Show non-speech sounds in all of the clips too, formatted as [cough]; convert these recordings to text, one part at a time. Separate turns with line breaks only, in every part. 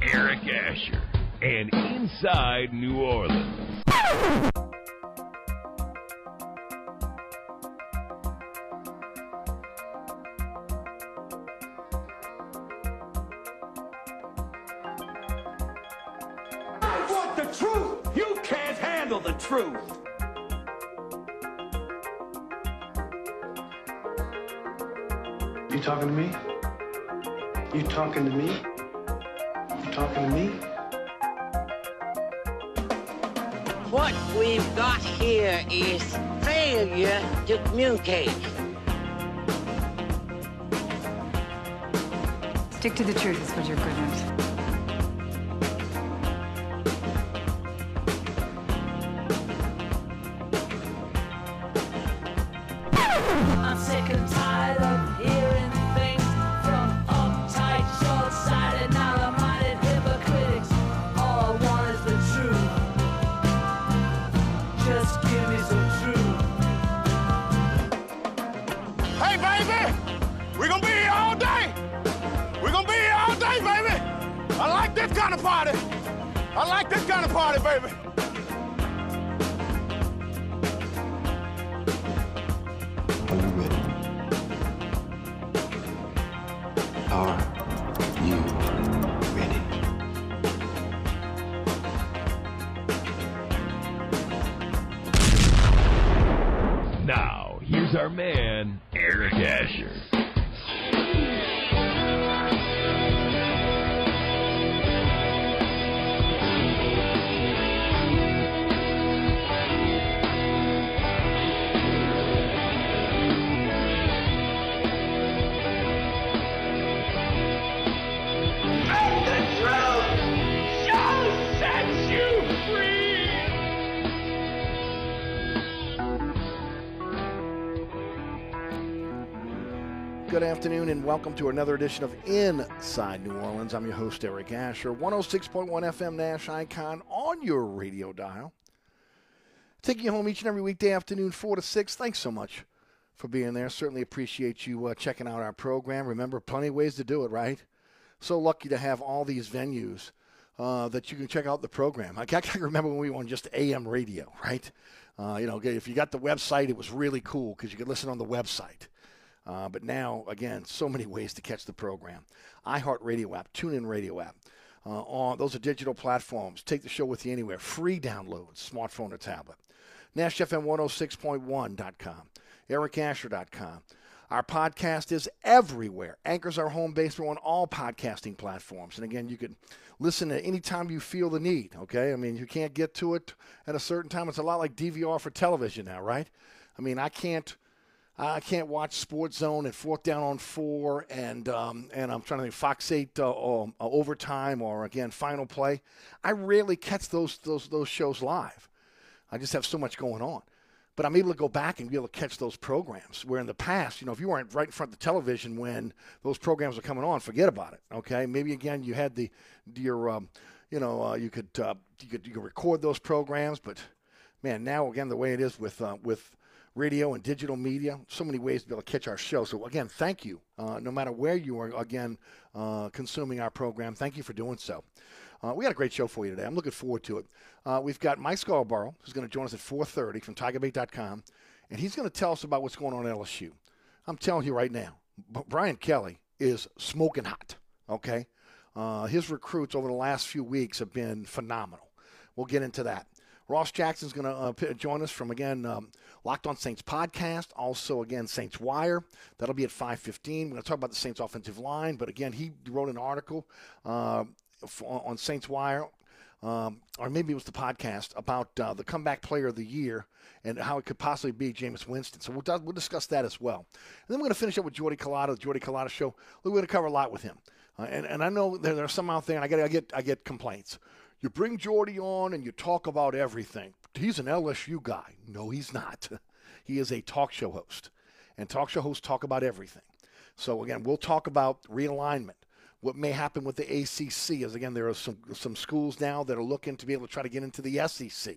Eric Asher. And Inside New
party, baby.
Welcome to another edition of Inside New Orleans. I'm your host, Eric Asher, 106.1 FM Nash Icon on your radio dial. Taking you home each and every weekday afternoon, 4 to 6. Thanks so much for being there. Certainly appreciate you uh, checking out our program. Remember, plenty of ways to do it, right? So lucky to have all these venues uh, that you can check out the program. [laughs] I can't remember when we were on just AM radio, right? Uh, you know, if you got the website, it was really cool because you could listen on the website. Uh, but now, again, so many ways to catch the program. iHeartRadio app, TuneIn Radio app, Uh, on those are digital platforms. Take the show with you anywhere. Free download, smartphone or tablet. NashFM106.1.com, EricAsher.com. Our podcast is everywhere. Anchor's our home base. We're on all podcasting platforms. And again, you can listen at any time you feel the need, okay? I mean, you can't get to it at a certain time. It's a lot like DVR for television now, right? I mean, I can't I can't watch Sports Zone and fourth down on four, and um, and I'm trying to think Fox Eight uh, or, uh, overtime or again Final Play. I rarely catch those those those shows live. I just have so much going on. But I'm able to go back and be able to catch those programs. Where in the past, you know, if you weren't right in front of the television when those programs were coming on, forget about it. Okay, maybe again you had the your um, you know uh, you could uh, you could you could record those programs, but man, now again the way it is with uh, with radio and digital media. So many ways to be able to catch our show. So, again, thank you. Uh, no matter where you are, again, uh, consuming our program, thank you for doing so. Uh, we got a great show for you today. I'm looking forward to it. Uh, we've got Mike Scarborough, who's going to join us at 4.30 from TigerBait.com, and he's going to tell us about what's going on at LSU. I'm telling you right now, Brian Kelly is smoking hot, okay? Uh, his recruits over the last few weeks have been phenomenal. We'll get into that. Ross Jackson's going to uh, join us from again um, Locked On Saints podcast. Also again Saints Wire. That'll be at 5:15. We're going to talk about the Saints offensive line, but again he wrote an article uh, on Saints Wire. Um, or maybe it was the podcast about uh, the comeback player of the year and how it could possibly be Jameis Winston. So we'll, we'll discuss that as well. And then we're going to finish up with Jordy Culotta, the Jordy Culotta show. We're going to cover a lot with him. Uh, and, and I know there, there, are some out there, and I get, I get, I get complaints. You bring Jordy on and you talk about everything. He's an LSU guy. No, he's not. [laughs] he is a talk show host. And talk show hosts talk about everything. So, again, we'll talk about realignment, what may happen with the ACC, as again, there are some, some schools now that are looking to be able to try to get into the SEC.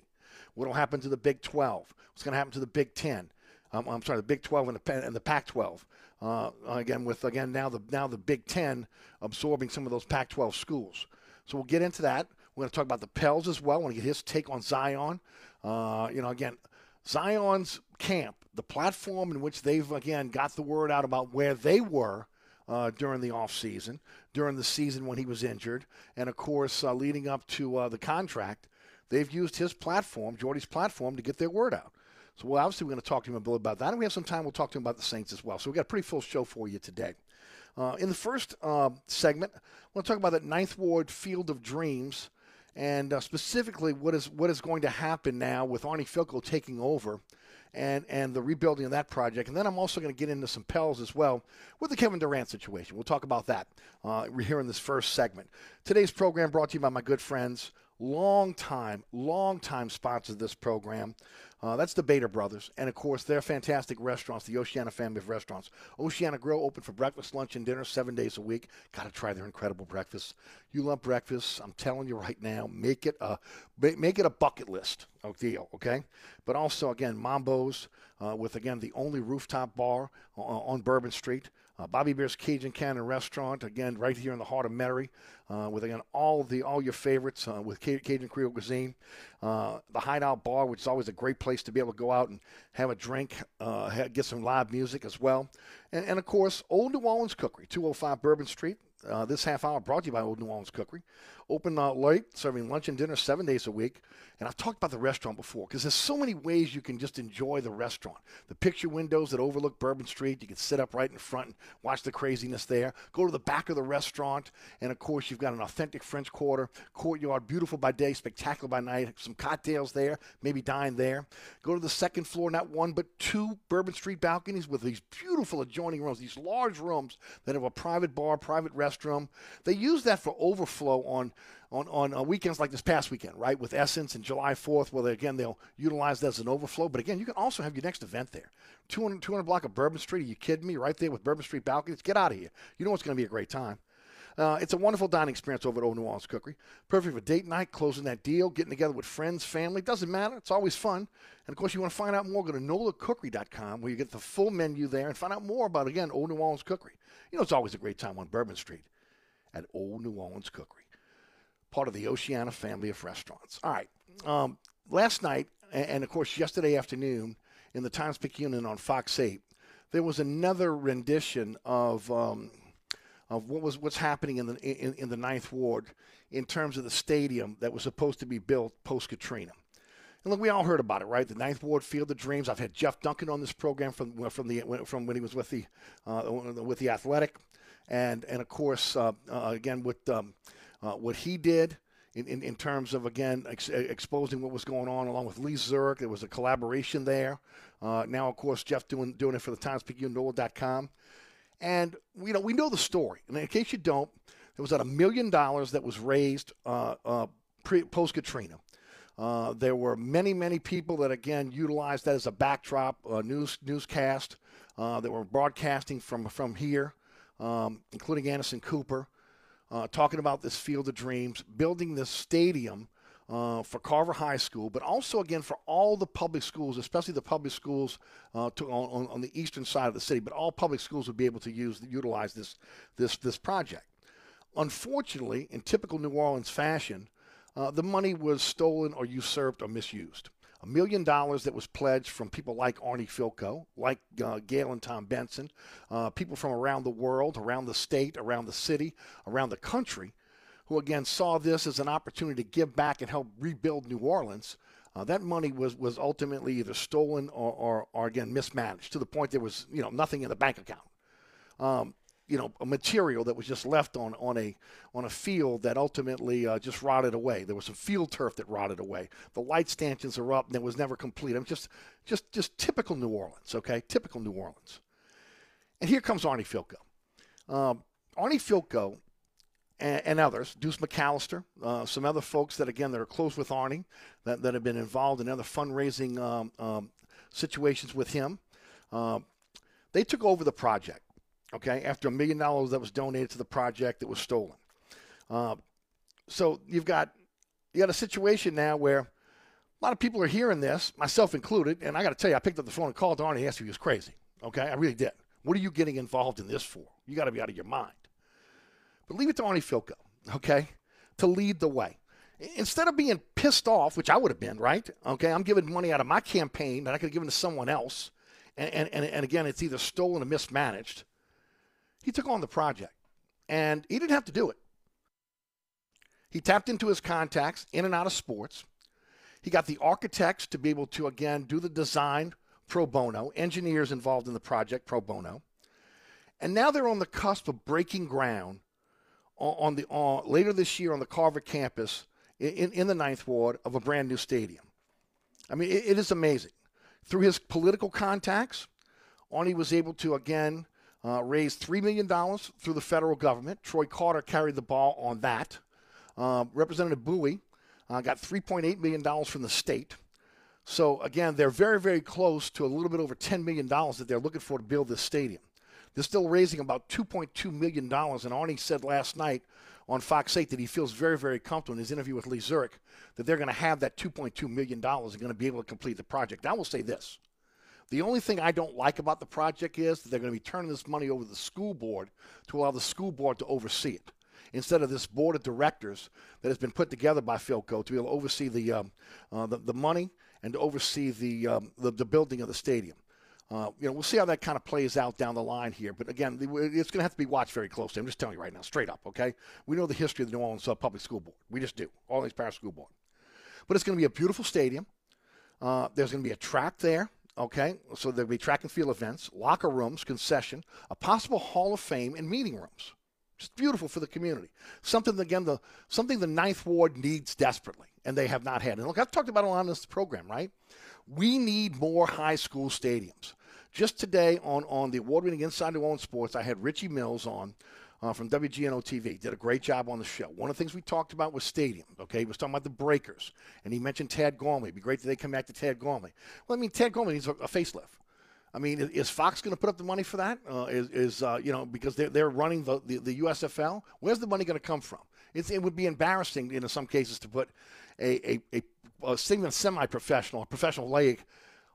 What will happen to the Big 12? What's going to happen to the Big 10? Um, I'm sorry, the Big 12 and the, and the Pac 12. Uh, again, with again now the now the Big 10 absorbing some of those Pac 12 schools. So we'll get into that. We're going to talk about the Pels as well. I want to get his take on Zion. Uh, you know, again, Zion's camp, the platform in which they've, again, got the word out about where they were uh, during the offseason, during the season when he was injured, and of course, uh, leading up to uh, the contract, they've used his platform, Jordy's platform, to get their word out. So, well, obviously, we're going to talk to him a little about that. And we have some time, we'll talk to him about the Saints as well. So, we've got a pretty full show for you today. Uh, in the first uh, segment, I want to talk about that Ninth Ward Field of Dreams and uh, specifically what is what is going to happen now with Arnie Fielkow taking over. And, and the rebuilding of that project. And then I'm also going to get into some Pels as well with the Kevin Durant situation. We'll talk about that uh, here in this first segment. Today's program brought to you by my good friends, long time, long time sponsors of this program, uh, that's the Bader Brothers. And of course, they're fantastic restaurants, the Oceana family of restaurants. Oceana Grill open for breakfast, lunch, and dinner seven days a week. Got to try their incredible breakfast. You love breakfast. I'm telling you right now, make it a make it a bucket list deal, okay? But also, again, Mambo's uh, with, again, the only rooftop bar on Bourbon Street. Uh, Bobby Bear's Cajun Cannon Restaurant, again, right here in the heart of Metairie, uh, with again all the all your favorites uh, with Cajun Creole cuisine. Uh, the Hideout Bar, which is always a great place to be able to go out and have a drink, uh, get some live music as well, and, and of course, Old New Orleans Cookery, 205 Bourbon Street. Uh, this half hour brought to you by Old New Orleans Cookery. Open uh, late, serving lunch and dinner seven days a week. And I've talked about the restaurant before because there's so many ways you can just enjoy the restaurant. The picture windows that overlook Bourbon Street, you can sit up right in front and watch the craziness there. Go to the back of the restaurant, and of course, you've got an authentic French Quarter courtyard, beautiful by day, spectacular by night. Some cocktails there, maybe dine there. Go to the second floor, not one but two Bourbon Street balconies with these beautiful adjoining rooms, these large rooms that have a private bar, private restroom. They use that for overflow on on, on uh, weekends like this past weekend, right, with Essence and July 4th, where they, again they'll utilize that as an overflow. But again, you can also have your next event there. 200, 200 block of Bourbon Street. Are you kidding me? Right there with Bourbon Street balconies. Get out of here. You know it's going to be a great time. Uh, it's a wonderful dining experience over at Old New Orleans Cookery. Perfect for date night, closing that deal, getting together with friends, family. Doesn't matter. It's always fun. And of course, you want to find out more, go to NOLACookery.com where you get the full menu there and find out more about, again, Old New Orleans Cookery. You know, it's always a great time on Bourbon Street at Old New Orleans Cookery part of the Oceana family of restaurants. All right. Um, last night, and of course yesterday afternoon, in the Times Picayune on Fox 8, there was another rendition of um, of what was what's happening in the in, in the Ninth Ward in terms of the stadium that was supposed to be built post Katrina. And look, we all heard about it, right? The Ninth Ward Field of Dreams. I've had Jeff Duncan on this program from from the from when he was with the uh, with the Athletic, and and of course uh, uh, again with um, uh, what he did. In, in, in, terms of again ex- exposing what was going on along with Lee Zurik. There was a collaboration there. Uh, now, of course, Jeff doing doing it for the Times Picayune And you know we know the story. And in case you don't, there was at a million dollars that was raised uh, uh, pre, post Katrina. Uh, there were many, many people that again utilized that as a backdrop, uh, news newscast that were broadcasting from from here, um, including Anderson Cooper, uh, talking about this Field of Dreams, building this stadium uh, for Carver High School, but also again for all the public schools, especially the public schools uh, to, on, on, the eastern side of the city. But all public schools would be able to use utilize this this this project. Unfortunately, in typical New Orleans fashion, uh, the money was stolen or usurped or misused. A million dollars that was pledged from people like Arnie Fielkow, like uh, Gail and Tom Benson, uh, people from around the world, around the state, around the city, around the country, who again saw this as an opportunity to give back and help rebuild New Orleans. Uh, that money was, was ultimately either stolen or, or, or, again mismanaged to the point there was you know nothing in the bank account. Um, you know, a material that was just left on, on a on a field that ultimately uh, just rotted away. There was some field turf that rotted away. The light stanchions are up and it was never complete. I mean, just just just typical New Orleans, okay? Typical New Orleans. And here comes Arnie Fielkow. Um, Arnie Fielkow and, and, others, Deuce McAllister, uh, some other folks that again that are close with Arnie, that, that have been involved in other fundraising um, um, situations with him. Uh, they took over the project okay, after a million dollars that was donated to the project that was stolen. Uh, so you've got you got a situation now where a lot of people are hearing this, myself included, and I got to tell you, I picked up the phone and called Arnie and asked if he was crazy. Okay, I really did. What are you getting involved in this for? You got to be out of your mind. But leave it to Arnie Fielkow, okay, to lead the way. Instead of being pissed off, which I would have been, right? Okay, I'm giving money out of my campaign that I could have given to someone else. And, and, and again, it's either stolen or mismanaged. He took on the project, and he didn't have to do it. He tapped into his contacts in and out of sports. He got the architects to be able to, again, do the design pro bono, engineers involved in the project pro bono. And now they're on the cusp of breaking ground on, the on, later this year on the Carver campus in, in the Ninth Ward of a brand new stadium. I mean, it, it is amazing. Through his political contacts, Arnie was able to, again, uh, raised $3 million through the federal government. Troy Carter carried the ball on that. Uh, Representative Bowie uh, got $3.8 million from the state. So, again, they're very, very close to a little bit over $10 million that they're looking for to build this stadium. They're still raising about $2.2 million. And Arnie said last night on Fox 8 that he feels very, very comfortable in his interview with Lee Zurik that they're going to have that $2.2 million and going to be able to complete the project. I will say this the only thing I don't like about the project is that they're going to be turning this money over to the school board to allow the school board to oversee it instead of this board of directors that has been put together by Fielkow to be able to oversee the, um, uh, the, the, money and to oversee the, um, the, the, building of the stadium. Uh, you know, we'll see how that kind of plays out down the line here. But again, it's going to have to be watched very closely. I'm just telling you right now, straight up, okay? We know the history of the New Orleans uh, Public School Board. We just do, All these Parish School Board. But it's going to be a beautiful stadium. Uh, there's going to be a track there. Okay, so there'll be track and field events, locker rooms, concession, a possible Hall of Fame, and meeting rooms. Just beautiful for the community. Something again, the something the Ninth Ward needs desperately, and they have not had. And look, I've talked about it in this program, right? We need more high school stadiums. Just today on on the award-winning Inside New Orleans Sports, I had Richie Mills on uh, from WGNO TV. Did a great job on the show. One of the things we talked about was stadium. Okay, he was talking about the Breakers, and he mentioned Tad Gormley. It'd be great that they come back to Tad Gormley. Well, I mean, Tad Gormley needs a, a facelift. I mean, is Fox going to put up the money for that? Uh, is, is uh, you know because they're, they're running the, the, the USFL? Where's the money going to come from? It's, it would be embarrassing in some cases to put a a, a, a semi-professional, a professional league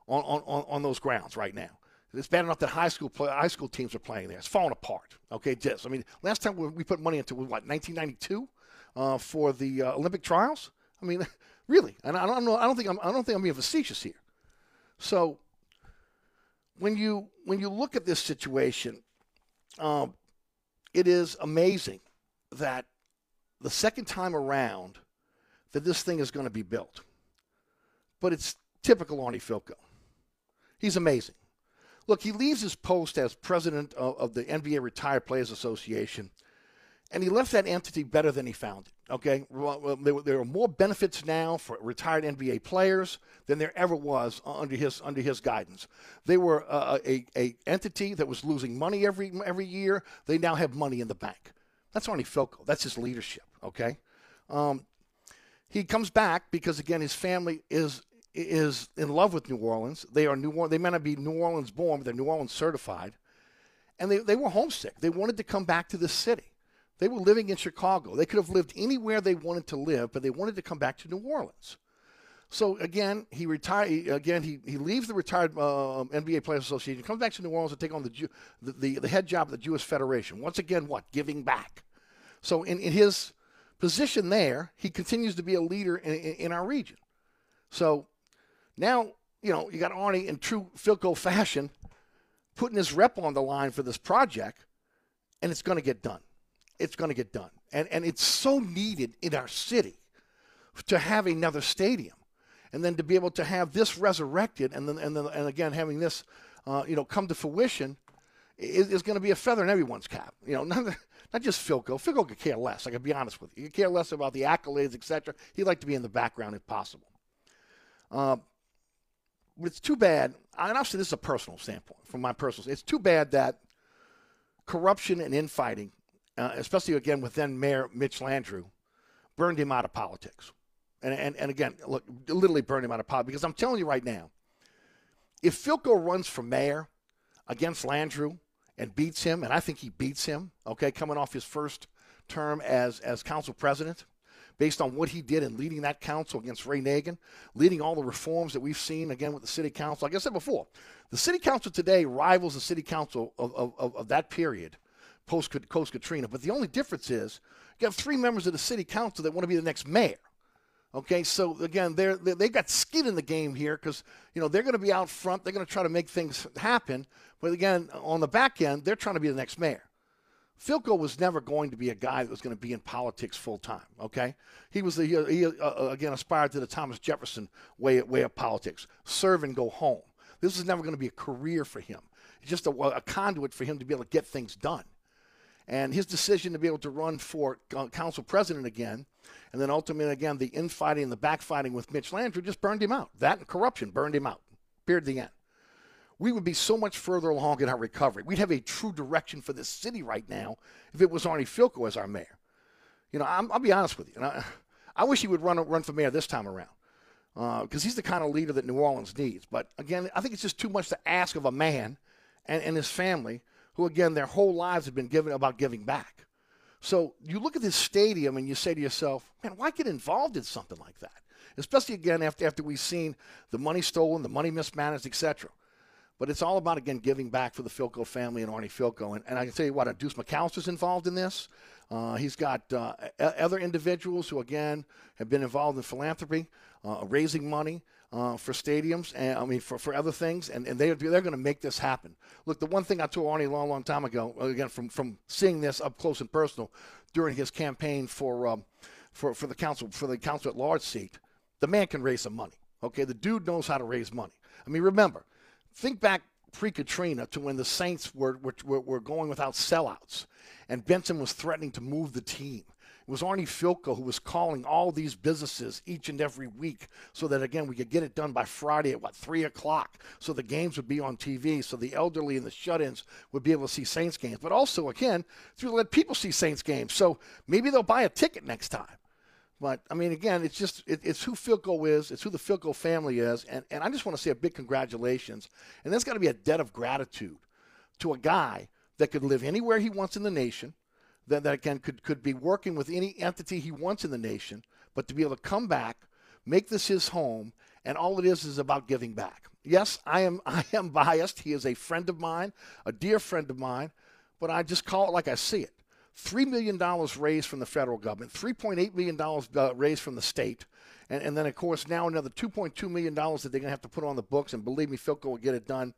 on, on, on those grounds right now. It's bad enough that high school play, high school teams are playing there. It's falling apart. Okay, just I mean, last time we put money into what 1992 uh, for the uh, Olympic trials. I mean, [laughs] really, and I don't know. I don't think I'm. I don't think I'm being facetious here. So when you when you look at this situation, um, it is amazing that the second time around that this thing is going to be built. But it's typical Arnie Fielkow. He's amazing. Look, he leaves his post as president of, of the NBA Retired Players Association, and he left that entity better than he found it. Okay, there, are more benefits now for retired NBA players than there ever was under his under his guidance. They were uh, a, a entity that was losing money every every year. They now have money in the bank. That's Arnie Fielkow. That's his leadership. Okay, um, he comes back because again his family is is in love with New Orleans. They are New Orleans. They may not be New Orleans born, but they're New Orleans certified, and they they were homesick. They wanted to come back to the city. They were living in Chicago. They could have lived anywhere they wanted to live, but they wanted to come back to New Orleans. So again, he retired. Again, he, he leaves the retired uh, NBA Players Association, comes back to New Orleans to take on the, Jew, the, the, the head job of the Jewish Federation. Once again, what giving back. So in, in his position there, he continues to be a leader in, in, in our region. So now you know you got Arnie in true Fielkow fashion, putting his rep on the line for this project, and it's going to get done it's going to get done. And, and it's so needed in our city to have another stadium. And then to be able to have this resurrected and then, and, then, and again having this uh, you know, come to fruition is, is going to be a feather in everyone's cap. You know, [laughs] not, not just Fielkow. Fielkow could care less. I can be honest with you. He could care less about the accolades, etc. He'd like to be in the background if possible. Uh, it's too bad. And obviously, this is a personal standpoint from my personal. It's too bad that corruption and infighting uh, especially again with then Mayor Mitch Landrieu, burned him out of politics. And, and, and again, look, literally burned him out of politics. Because I'm telling you right now, if Fielkow runs for mayor against Landrieu and beats him, and I think he beats him, okay, coming off his first term as, as council president, based on what he did in leading that council against Ray Nagin, leading all the reforms that we've seen again with the city council. Like I said before, the city council today rivals the city council of, of, of that period post Katrina. But the only difference is you have three members of the city council that want to be the next mayor. Okay, so again, they're, they got skin in the game here because you know they're going to be out front. They're going to try to make things happen. But again, on the back end, they're trying to be the next mayor. Fielkow was never going to be a guy that was going to be in politics full time. Okay, he was the, he, uh, uh, again aspired to the Thomas Jefferson way way of politics: serve and go home. This was never going to be a career for him. It's just a, a conduit for him to be able to get things done. And his decision to be able to run for council president again, and then ultimately, again, the infighting and the backfighting with Mitch Landrieu just burned him out. That and corruption burned him out. Period. The end. We would be so much further along in our recovery. We'd have a true direction for this city right now if it was Arnie Fielkow as our mayor. You know, i will be honest with you. And I, I, wish he would run run for mayor this time around because uh, he's the kind of leader that New Orleans needs. But again, I think it's just too much to ask of a man and, and his family who, again, their whole lives have been given about giving back. So you look at this stadium and you say to yourself, man, why get involved in something like that? Especially again after after we've seen the money stolen, the money mismanaged, etc. But it's all about again giving back for the Fielkow family and Arnie Fielkow. And, and I can tell you what, Deuce McAllister's involved in this. Uh, he's got uh, other individuals who again have been involved in philanthropy, uh, raising money uh, for stadiums and I mean for, for other things, and, and they they're going to make this happen. Look, the one thing I told Arnie a long, long time ago, again from from seeing this up close and personal during his campaign for um, for for the council for the council at large seat, the man can raise some money. Okay, the dude knows how to raise money. I mean, remember, think back pre-Katrina to when the Saints were, were, were going without sellouts, and Benson was threatening to move the team. It was Arnie Fielkow who was calling all these businesses each and every week so that, again, we could get it done by Friday at, what, 3 o'clock so the games would be on TV so the elderly and the shut ins would be able to see Saints games. But also, again, to let people see Saints games. So maybe they'll buy a ticket next time. But I mean, again, it's just it, it's who Fielkow is, it's who the Fielkow family is, and, and I just want to say a big congratulations. And there's got to be a debt of gratitude to a guy that could live anywhere he wants in the nation, that, that again could, could be working with any entity he wants in the nation, but to be able to come back, make this his home, and all it is is about giving back. Yes, I am [laughs] I am biased. He is a friend of mine, a dear friend of mine, but I just call it like I see it. $3 million raised from the federal government, $3.8 million uh, raised from the state, and, and then, of course, now another $2.2 million that they're going to have to put on the books. And believe me, Fielkow will get it done.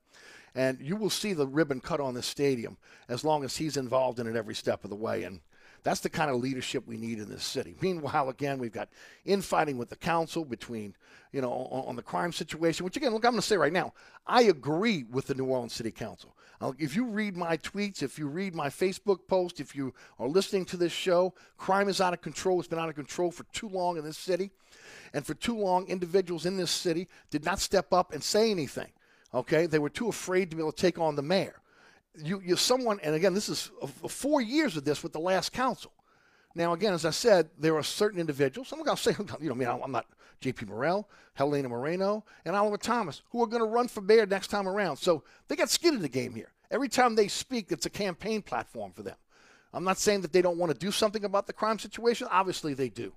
And you will see the ribbon cut on this stadium as long as he's involved in it every step of the way. And that's the kind of leadership we need in this city. Meanwhile, again, we've got infighting with the council between, you know, on, on the crime situation, which, again, look, I'm going to say right now, I agree with the New Orleans City Council. Uh, if you read my tweets, if you read my Facebook post, if you are listening to this show, crime is out of control. It's been out of control for too long in this city. And for too long, individuals in this city did not step up and say anything. Okay? They were too afraid to be able to take on the mayor you you someone and again this is four years of this with the last council. Now again, as I said, there are certain individuals. I'm going to say [laughs] you know I mean I'm not J.P. Morrell, Helena Moreno, and Oliver Thomas who are going to run for mayor next time around. So they got skin in the game here. Every time they speak, it's a campaign platform for them. I'm not saying that they don't want to do something about the crime situation. Obviously they do,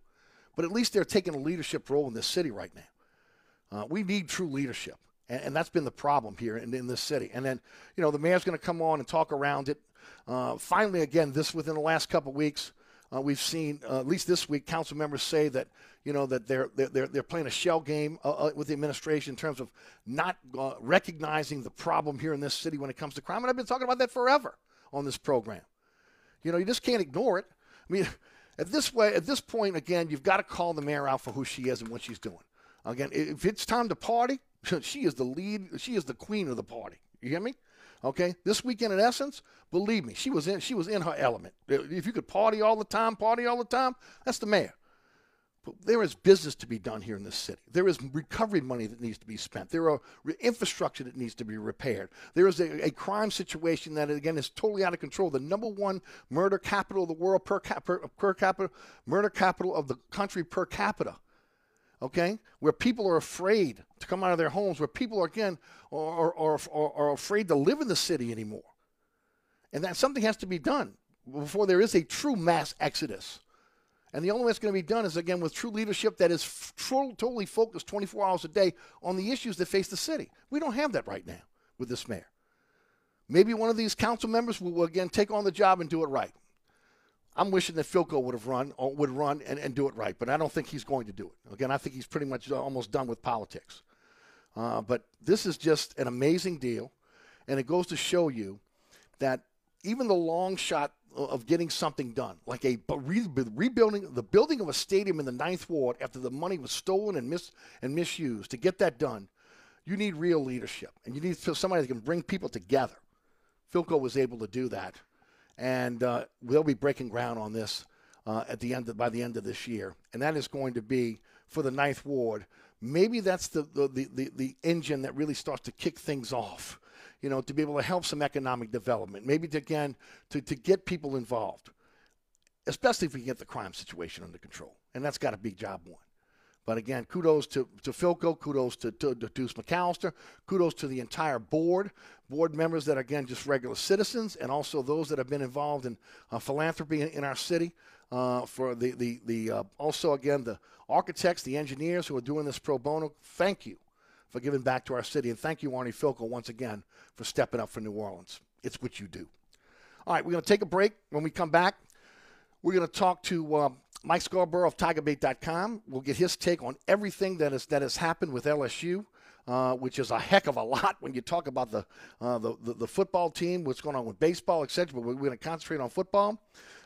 but at least they're taking a leadership role in this city right now. Uh, we need true leadership. And, and that's been the problem here in, in, this city. And then, you know, the mayor's going to come on and talk around it. Uh, finally, again, this within the last couple of weeks, uh, we've seen uh, at least this week council members say that you know that they're they're they're playing a shell game uh, uh with the administration in terms of not uh, recognizing the problem here in this city when it comes to crime. And I've been talking about that forever on this program. You know, you just can't ignore it. I mean, [laughs] at this way, at this point, again, you've got to call the mayor out for who she is and what she's doing. Again, if it's time to party, she is the lead. She is the queen of the party. You hear me? Okay. This weekend, in essence, believe me, she was in. She was in her element. If you could party all the time, party all the time, that's the mayor. But there is business to be done here in this city. There is recovery money that needs to be spent. There are infrastructure that needs to be repaired. There is a, a crime situation that, again, is totally out of control. The number one murder capital of the world per, cap, per, per capita, murder capital of the country per capita okay, where people are afraid to come out of their homes, where people, are, again, are, are, are, are afraid to live in the city anymore. And that something has to be done before there is a true mass exodus. And the only way it's going to be done is, again, with true leadership that is f- totally focused 24 hours a day on the issues that face the city. We don't have that right now with this mayor. Maybe one of these council members will, again, take on the job and do it right. I'm wishing that Fielkow would have run or would run and, and do it right, but I don't think he's going to do it. Again, I think he's pretty much uh, almost done with politics. Uh, but this is just an amazing deal, and it goes to show you that even the long shot uh, of getting something done, like a rebuilding the building of a stadium in the Ninth Ward after the money was stolen and mis and misused, to get that done, you need real leadership, and you need somebody that can bring people together. Fielkow was able to do that and uh, they'll be breaking ground on this uh, at the end of, by the end of this year, and that is going to be for the Ninth Ward. Maybe that's the, the, the, the engine that really starts to kick things off, you know, to be able to help some economic development. Maybe, to, again, to, to get people involved, especially if we get the crime situation under control. And that's got to be job one. But again, kudos to, to Fielkow, kudos to, to, to Deuce McAllister, kudos to the entire board, board members that are, again, just regular citizens, and also those that have been involved in uh, philanthropy in, in, our city. Uh, for the, the, the uh, also, again, the architects, the engineers who are doing this pro bono, thank you for giving back to our city. And thank you, Arnie Fielkow, once again, for stepping up for New Orleans. It's what you do. All right, we're going to take a break. When we come back, we're going to talk to um, Mike Scarborough of TigerBait.com. We'll get his take on everything that, is, that has happened with LSU. Uh, which is a heck of a lot when you talk about the, uh, the, the, the, football team, what's going on with baseball, etc. But we're going to concentrate on football.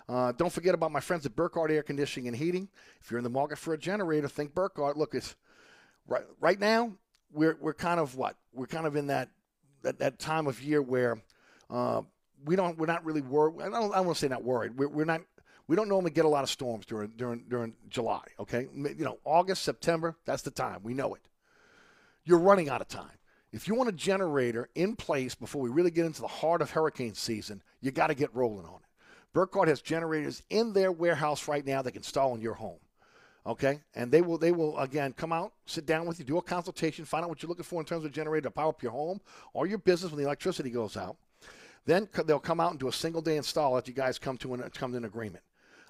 Uh, don't forget about my friends at Burkhardt Air Conditioning and Heating. If you're in the market for a generator, think Burkhardt. Look, it's right right now. We're we're kind of what we're kind of in that that, that time of year where uh, we don't we're not really worried. I don't, I don't want to say not worried. We're, we're not we don't normally get a lot of storms during during during July. Okay, you know August, September, that's the time. We know it. You're running out of time. If you want a generator in place before we really get into the heart of hurricane season, you got to get rolling on it. Burkhardt has generators in their warehouse right now that can install in your home. Okay, and they will they will again come out, sit down with you, do a consultation, find out what you're looking for in terms of generator to power up your home or your business when the electricity goes out. Then they'll come out and do a single day install if you guys come to an, come to an agreement.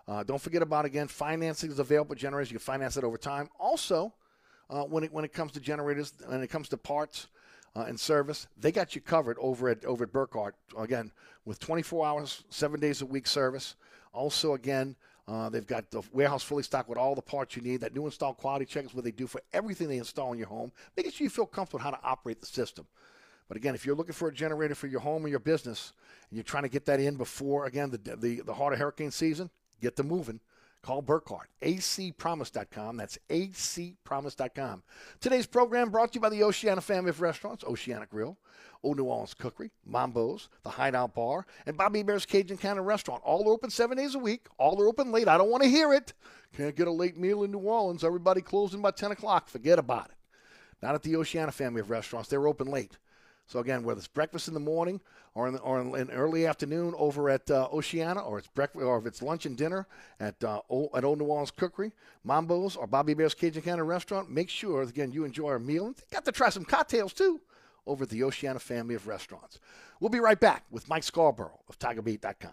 Uh, don't forget about again financing is available. Generators you can finance it over time. Also, uh, when it when it comes to generators, when it comes to parts uh, and service, they got you covered over at over at Burkhardt. Again, with 24 hours, seven days a week service. Also, again. Uh, they've got the warehouse fully stocked with all the parts you need. That new install quality check is what they do for everything they install in your home, making sure you feel comfortable how to operate the system. But again, if you're looking for a generator for your home or your business, and you're trying to get that in before again the the, the heart of hurricane season, get them moving. Call Burkhardt, acpromise.com. That's acpromise.com. Today's program brought to you by the Oceana family of restaurants, Oceana Grill, Old New Orleans Cookery, Mambo's, the Hideout Bar, and Bobby Bear's Cajun Cannon Restaurant. All are open seven days a week. All are open late. I don't want to hear it. Can't get a late meal in New Orleans. Everybody closing by 10 o'clock. Forget about it. Not at the Oceana family of restaurants. They're open late. So again, whether it's breakfast in the morning or in, the, or in early afternoon over at uh, Oceana, or it's breakfast, or if it's lunch and dinner at uh, at Old New Orleans Cookery, Mambo's, or Bobby Bear's Cajun Cannon Restaurant, make sure again you enjoy our meal and got to try some cocktails too over at the Oceana family of restaurants. We'll be right back with Mike Scarborough of TigerBait.com.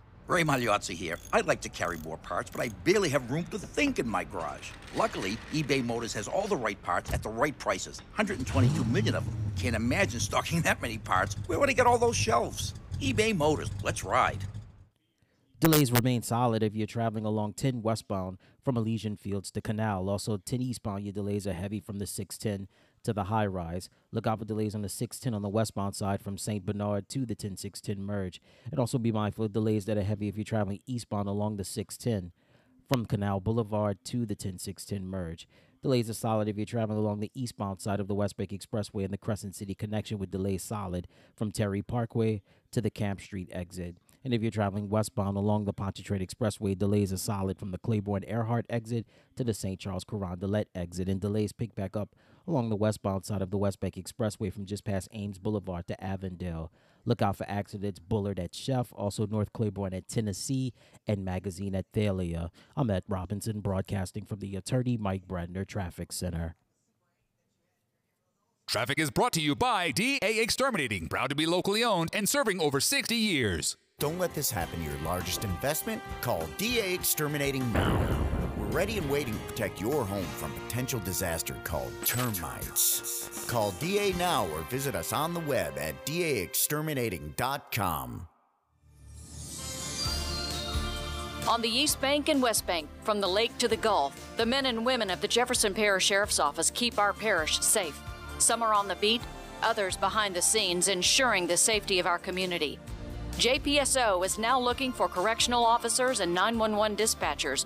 Ray Magliozzi here. I'd like to carry more parts, but I barely have room to think in my garage. Luckily, eBay Motors has all the right parts at the right prices. 122 million of them. Can't imagine stocking that many parts. Where would I get all those shelves? eBay Motors. Let's ride.
Delays remain solid if you're traveling along 10 westbound from Elysian Fields to Canal. Also, 10 eastbound, your delays are heavy from the 610 to the high rise. Look out for delays on the 610 on the westbound side from St. Bernard to the 10610 merge. And also be mindful of delays that are heavy if you're traveling eastbound along the 610 from Canal Boulevard to the 10610 merge. Delays are solid if you're traveling along the eastbound side of the West Bank Expressway and the Crescent City connection with delays solid from Terry Parkway to the Camp Street exit. And if you're traveling westbound along the Pontchartrain Expressway, delays are solid from the Claiborne Earhart exit to the St. Charles Carondelet exit. And delays pick back up along the westbound side of the West Bank Expressway from just past Ames Boulevard to Avondale. Look out for accidents Bullard at Chef, also North Claiborne at Tennessee, and Magazine at Thalia. I'm Ed Robinson, broadcasting from the Attorney Mike Brandner Traffic Center.
Traffic is brought to you by DA Exterminating, proud to be locally owned and serving over 60 years.
Don't let this happen to your largest investment. Call DA Exterminating now. Ready and waiting to protect your home from potential disaster called termites. Call DA now or visit us on the web at daexterminating.com.
On the East Bank and West Bank, from the lake to the Gulf, the men and women of the Jefferson Parish Sheriff's Office keep our parish safe. Some are on the beat, others behind the scenes, ensuring the safety of our community. JPSO is now looking for correctional officers and 911 dispatchers.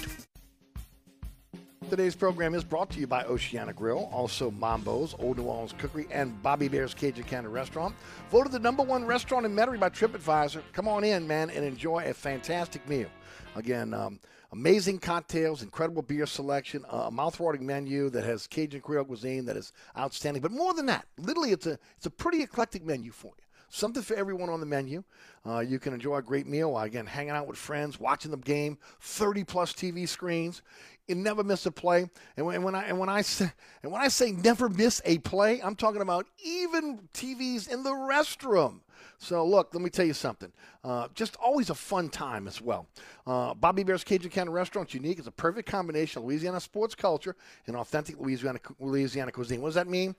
Today's program is brought to you by Oceana Grill, also Mambo's, Old New Orleans Cookery, and Bobby Hebert's Cajun Cannon Restaurant. Voted the number one restaurant in Metairie by TripAdvisor. Come on in, man, and enjoy a fantastic meal. Again, um, amazing cocktails, incredible beer selection, uh, a mouth-watering menu that has Cajun Creole cuisine that is outstanding. But more than that, literally, it's a it's a pretty eclectic menu for you something for everyone on the menu. Uh, you can enjoy a great meal while, again, hanging out with friends, watching the game, 30 plus TV screens. You never miss a play. And when, and when I and when I say and when I say never miss a play, I'm talking about even TVs in the restroom. So look, let me tell you something. Uh, just always a fun time as well. Uh, Bobby Hebert's Cajun Cannon Restaurant's unique. It's a perfect combination of Louisiana sports culture and authentic Louisiana Louisiana cuisine. What does that mean?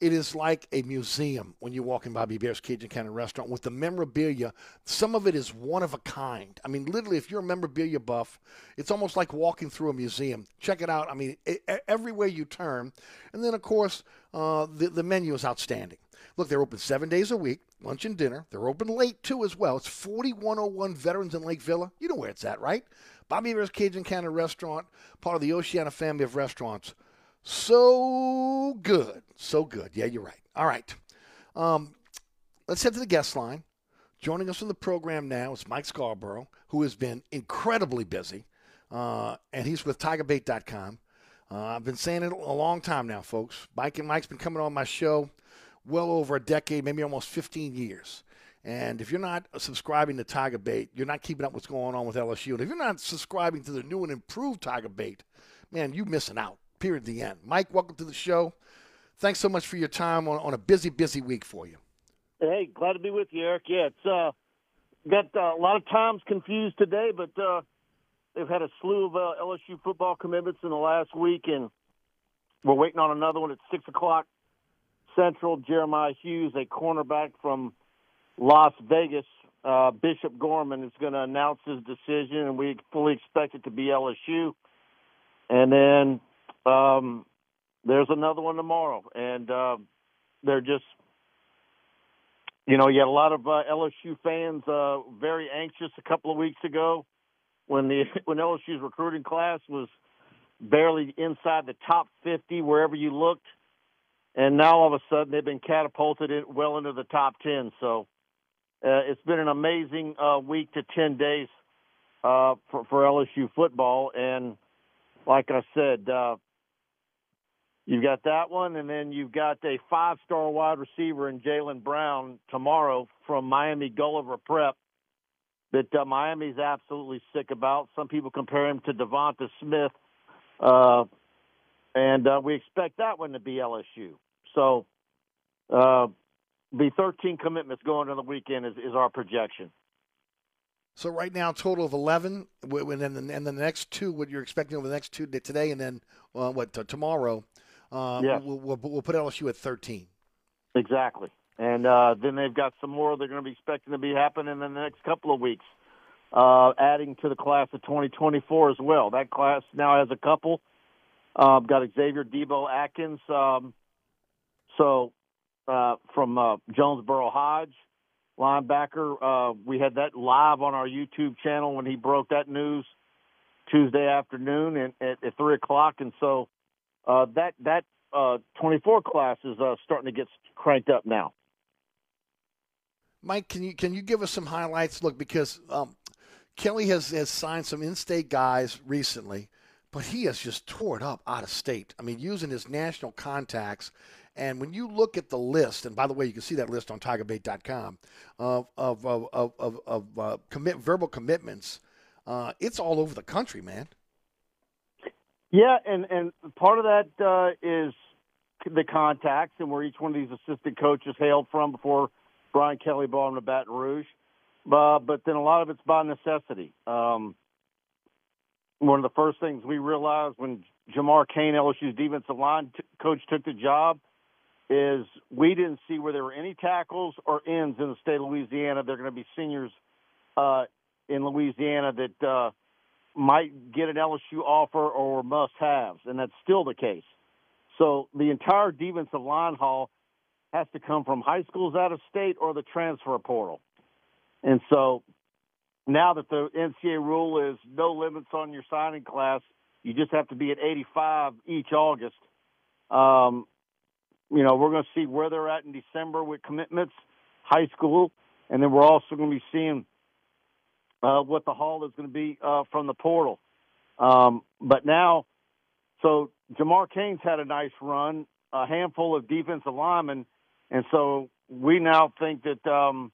It is like a museum when you walk in Bobby Hebert's Cajun Cannon restaurant with the memorabilia. Some of it is one of a kind. I mean, literally, if you're a memorabilia buff, it's almost like walking through a museum. Check it out. I mean, it, everywhere you turn. And then, of course, uh, the, the menu is outstanding. Look, they're open seven days a week, lunch and dinner. They're open late, too, as well. It's 4101 Veterans in Lake Villa. You know where it's at, right? Bobby Hebert's Cajun Cannon Restaurant, part of the Oceana family of restaurants. So good. So good. Yeah, you're right. All right. Um, let's head to the guest line. Joining us on the program now is Mike Scarborough, who has been incredibly busy, uh, and he's with TigerBait.com. Uh, I've been saying it a long time now, folks. Mike and Mike's been coming on my show well over a decade, maybe almost 15 years. And if you're not subscribing to Tiger Bait, you're not keeping up what's going on with LSU. And if you're not subscribing to the new and improved Tiger Bait, man, you're missing out period, the end. Mike, welcome to the show. Thanks so much for your time on, on a busy, busy week for you.
Hey, glad to be with you, Eric. Yeah, it's uh, got uh, a lot of times confused today, but uh, they've had a slew of uh, LSU football commitments in the last week, and we're waiting on another one at six o'clock Central. Jeremiah Hughes, a cornerback from Las Vegas. Uh, Bishop Gorman is going to announce his decision, and we fully expect it to be LSU. And then um, there's another one tomorrow, and uh, they're just, you know, you had a lot of uh, LSU fans uh, very anxious a couple of weeks ago when the [laughs] when LSU's recruiting class was barely inside the top 50 wherever you looked, and now all of a sudden they've been catapulted in, well into the top 10. So uh, it's been an amazing uh, week to 10 days uh, for, for LSU football, and like I said. Uh, You've got that one, and then you've got a five-star wide receiver in Jalen Brown tomorrow from Miami Gulliver Prep that uh, Miami's absolutely sick about. Some people compare him to Devonta Smith, uh, and uh, we expect that one to be LSU. So, uh, the 13 commitments going on the weekend is, is our projection.
So right now, total of 11, and then and the next two, what you're expecting over the next two today, and then uh, what tomorrow uh,
yes.
we'll, we'll, we'll, put LSU at 13.
Exactly. And uh, then they've got some more they're going to be expecting to be happening in the next couple of weeks, uh, adding to the class of 2024 as well. That class now has a couple. Uh, got Xavier Debo Atkins, um, so uh, from uh, Jonesboro Hodge, linebacker. Uh, we had that live on our YouTube channel when he broke that news Tuesday afternoon and, at, at three o'clock, and so uh, that that uh, 24 class is uh, starting to get cranked up now.
Mike, can you can you give us some highlights? Look, because um, Kelly has has signed some in-state guys recently, but he has just tore it up out of state. I mean, using his national contacts. And when you look at the list, and by the way, you can see that list on TigerBait.com of of of of, of, of uh, commit verbal commitments. Uh, it's all over the country, man.
Yeah, and and part of that uh, is the contacts and where each one of these assistant coaches hailed from before Brian Kelly brought him to Baton Rouge. Uh, but then a lot of it's by necessity. Um, one of the first things we realized when Jamar Cain, LSU's defensive line t- coach, took the job is we didn't see where there were any tackles or ends in the state of Louisiana. They're going to be seniors uh, in Louisiana that uh, might get an LSU offer or must haves, and that's still the case. So the entire defensive line haul has to come from high schools out of state or the transfer portal. And so now that the NCAA rule is no limits on your signing class, you just have to be at 85 each August. Um, you know, we're going to see where they're at in December with commitments, high school, and then we're also going to be seeing uh, what the haul is going to be uh, from the portal. Um, but now, so Jamar Cain's had a nice run, a handful of defensive linemen, and so we now think that um,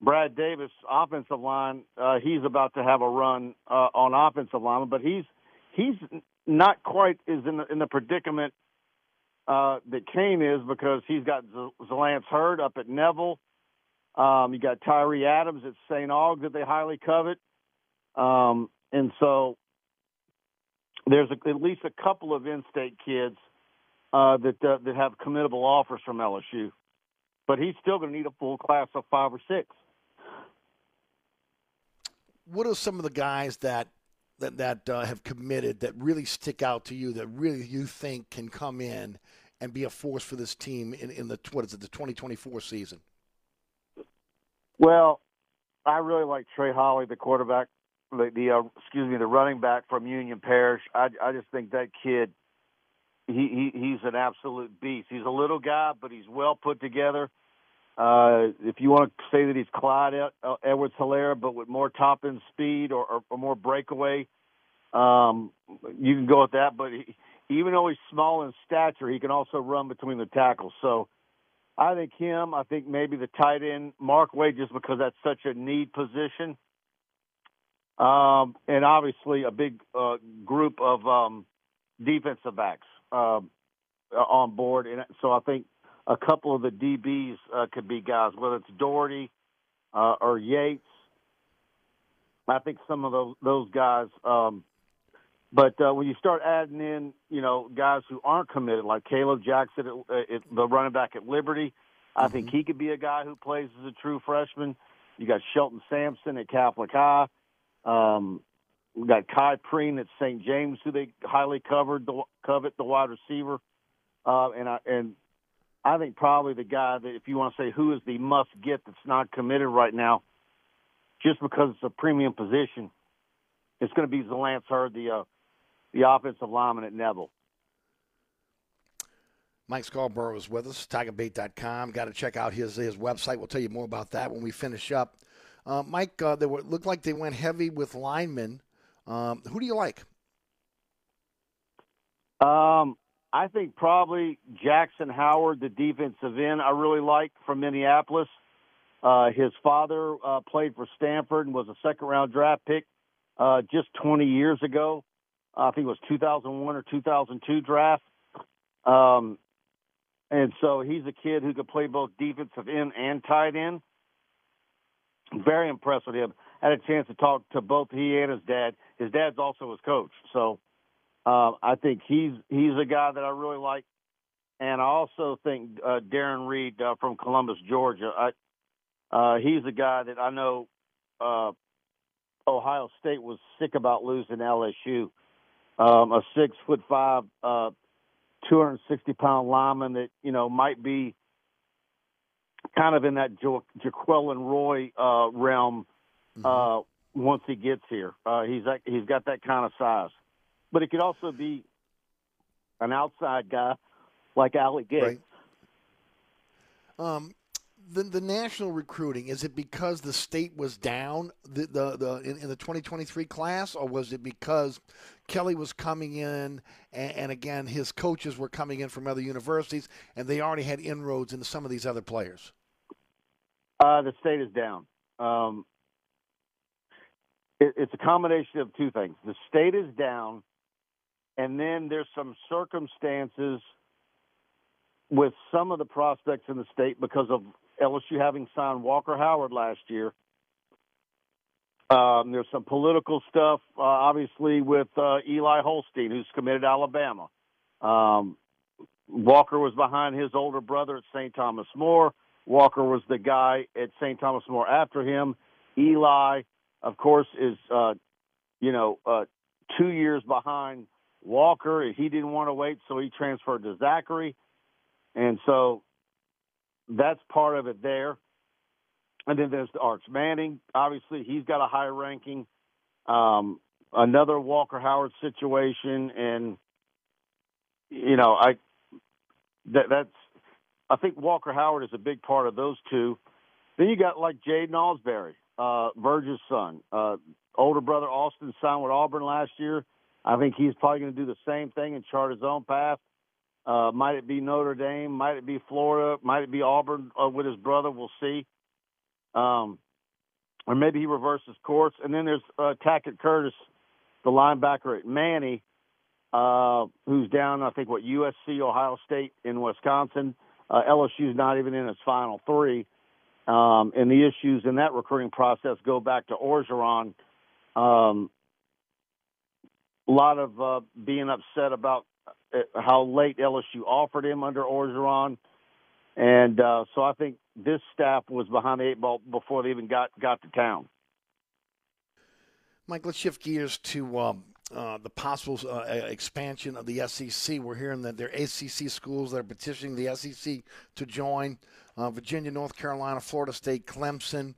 Brad Davis, offensive line, uh, he's about to have a run uh, on offensive line, but he's he's not quite is in the, in the predicament uh, that Cain is because he's got Z- Zalance Heard up at Neville. Um, you got Tyree Adams at St. Aug that they highly covet, um, and so there's a, at least a couple of in-state kids uh, that uh, that have committable offers from LSU, but he's still going to need a full class of five or six.
What are some of the guys that that that uh, have committed that really stick out to you that really you think can come in and be a force for this team in, in the what is it the 2024 season?
Well, I really like Trey Holly, the quarterback, the, the uh, excuse me, the running back from Union Parish. I I just think that kid, he, he he's an absolute beast. He's a little guy, but he's well put together. Uh, if you want to say that he's Clyde uh, Edwards Hilaire, but with more top end speed or, or, or more breakaway, um, you can go with that. But he, even though he's small in stature, he can also run between the tackles. So I think him. I think maybe the tight end Mark Wade, just because that's such a need position. Um, and obviously a big uh, group of um, defensive backs uh, on board, and so I think a couple of the DBs uh, could be guys, whether it's Doherty uh, or Yates. I think some of those those guys. Um, but uh, when you start adding in, you know, guys who aren't committed, like Kaleb Jackson, at, at the running back at Liberty, I think he could be a guy who plays as a true freshman. You got Shelton Sampson at Catholic High. Um, we got Khai Prean at St. James, who they highly covered the covet the wide receiver. Uh, and I and I think probably the guy that, if you want to say who is the must get that's not committed right now, just because it's a premium position, it's going to be Zalance Heard, the uh, the offensive lineman at Neville.
Mike Scarborough is with us, tigerbait.com. Got to check out his his website. We'll tell you more about that when we finish up. Uh, Mike, uh, they were, looked like they went heavy with linemen. Um, who do you like?
Um, I think probably Jackson Howard, the defensive end, I really like from Minneapolis. Uh, his father uh, played for Stanford and was a second round draft pick uh, just 20 years ago. I think it was 2001 or 2002 draft. Um, and so he's a kid who could play both defensive end and tight end. Very impressed with him. Had a chance to talk to both he and his dad. His dad's also his coach. So uh, I think he's he's a guy that I really like, and I also think uh, Darren Reed uh, from Columbus, Georgia. I, uh, he's a guy that I know uh, Ohio State was sick about losing LSU. Um, a six foot five, uh, 260 pound lineman that you know might be kind of in that jo- Jaquelin Roy uh, realm uh, once he gets here. Uh, he's that, he's got that kind of size but it could also be an outside guy like Ali Gaye.
Right. Um, the the national recruiting is it because the state was down the the, the in, in the 2023 class, or was it because Kelly was coming in and, and again his coaches were coming in from other universities and they already had inroads into some of these other players?
Uh, the state is down. Um, it, it's a combination of two things. The state is down, and then there's some circumstances with some of the prospects in the state because of LSU having signed Walker Howard last year. Um, there's some political stuff, uh, obviously, with uh, Eli Holstein, who's committed to Alabama. Um, Walker was behind his older brother at St. Thomas More. Walker was the guy at St. Thomas More after him. Eli, of course, is uh, you know uh, two years behind Walker. He didn't want to wait, so he transferred to Zachary, and so that's part of it there. And then there's the Arch Manning. Obviously, he's got a high ranking. Um, another Walker Howard situation, and you know, I that that's I think Walker Howard is a big part of those two. Then you got like Jaden Ausberry, uh, Verge's son, uh, older brother Austin signed with Auburn last year. I think he's probably going to do the same thing and chart his own path. Uh, might it be Notre Dame? Might it be Florida? Might it be Auburn uh, with his brother? We'll see. Um, or maybe he reverses course. And then there's uh, Tackett Curtis, the linebacker at Many, uh, who's down, I think, what, USC, Ohio State, in Wisconsin. Uh, LSU's not even in its final three. Um, and the issues in that recruiting process go back to Orgeron. Um, a lot of uh, being upset about how late LSU offered him under Orgeron. And uh, so I think this staff was behind the eight ball before they even got, got to town.
Mike, let's shift gears to um, uh, the possible uh, expansion of the SEC. We're hearing that there are ACC schools that are petitioning the SEC to join uh, Virginia, North Carolina, Florida State, Clemson.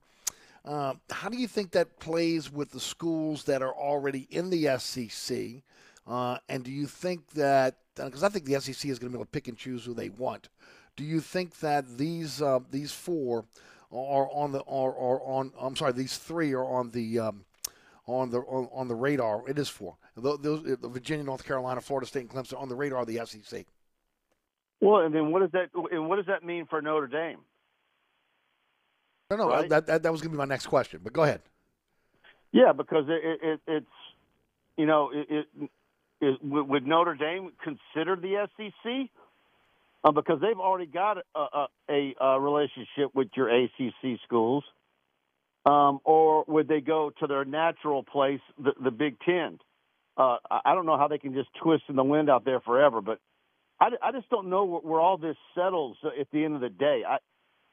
Uh, how do you think that plays with the schools that are already in the SEC? Uh, and do you think that, because I think the SEC is going to be able to pick and choose who they want, do you think that these these four are on the are, are on I'm sorry these three are on the um, on the on, on, the radar. It is four. Those, Virginia, North Carolina, Florida State, and Clemson on the radar of the SEC.
Well, and then what does that and what does that mean for Notre Dame?
No, no, right? that, that, that was going to be my next question. But go ahead.
Yeah, because it, it, it's you know it, it, would Notre Dame consider the SEC uh, because they've already got a, a, a relationship with your ACC schools um, or would they go to their natural place, the, the Big Ten? Uh, I don't know how they can just twist in the wind out there forever, but I, I just don't know where, where all this settles at the end of the day. I,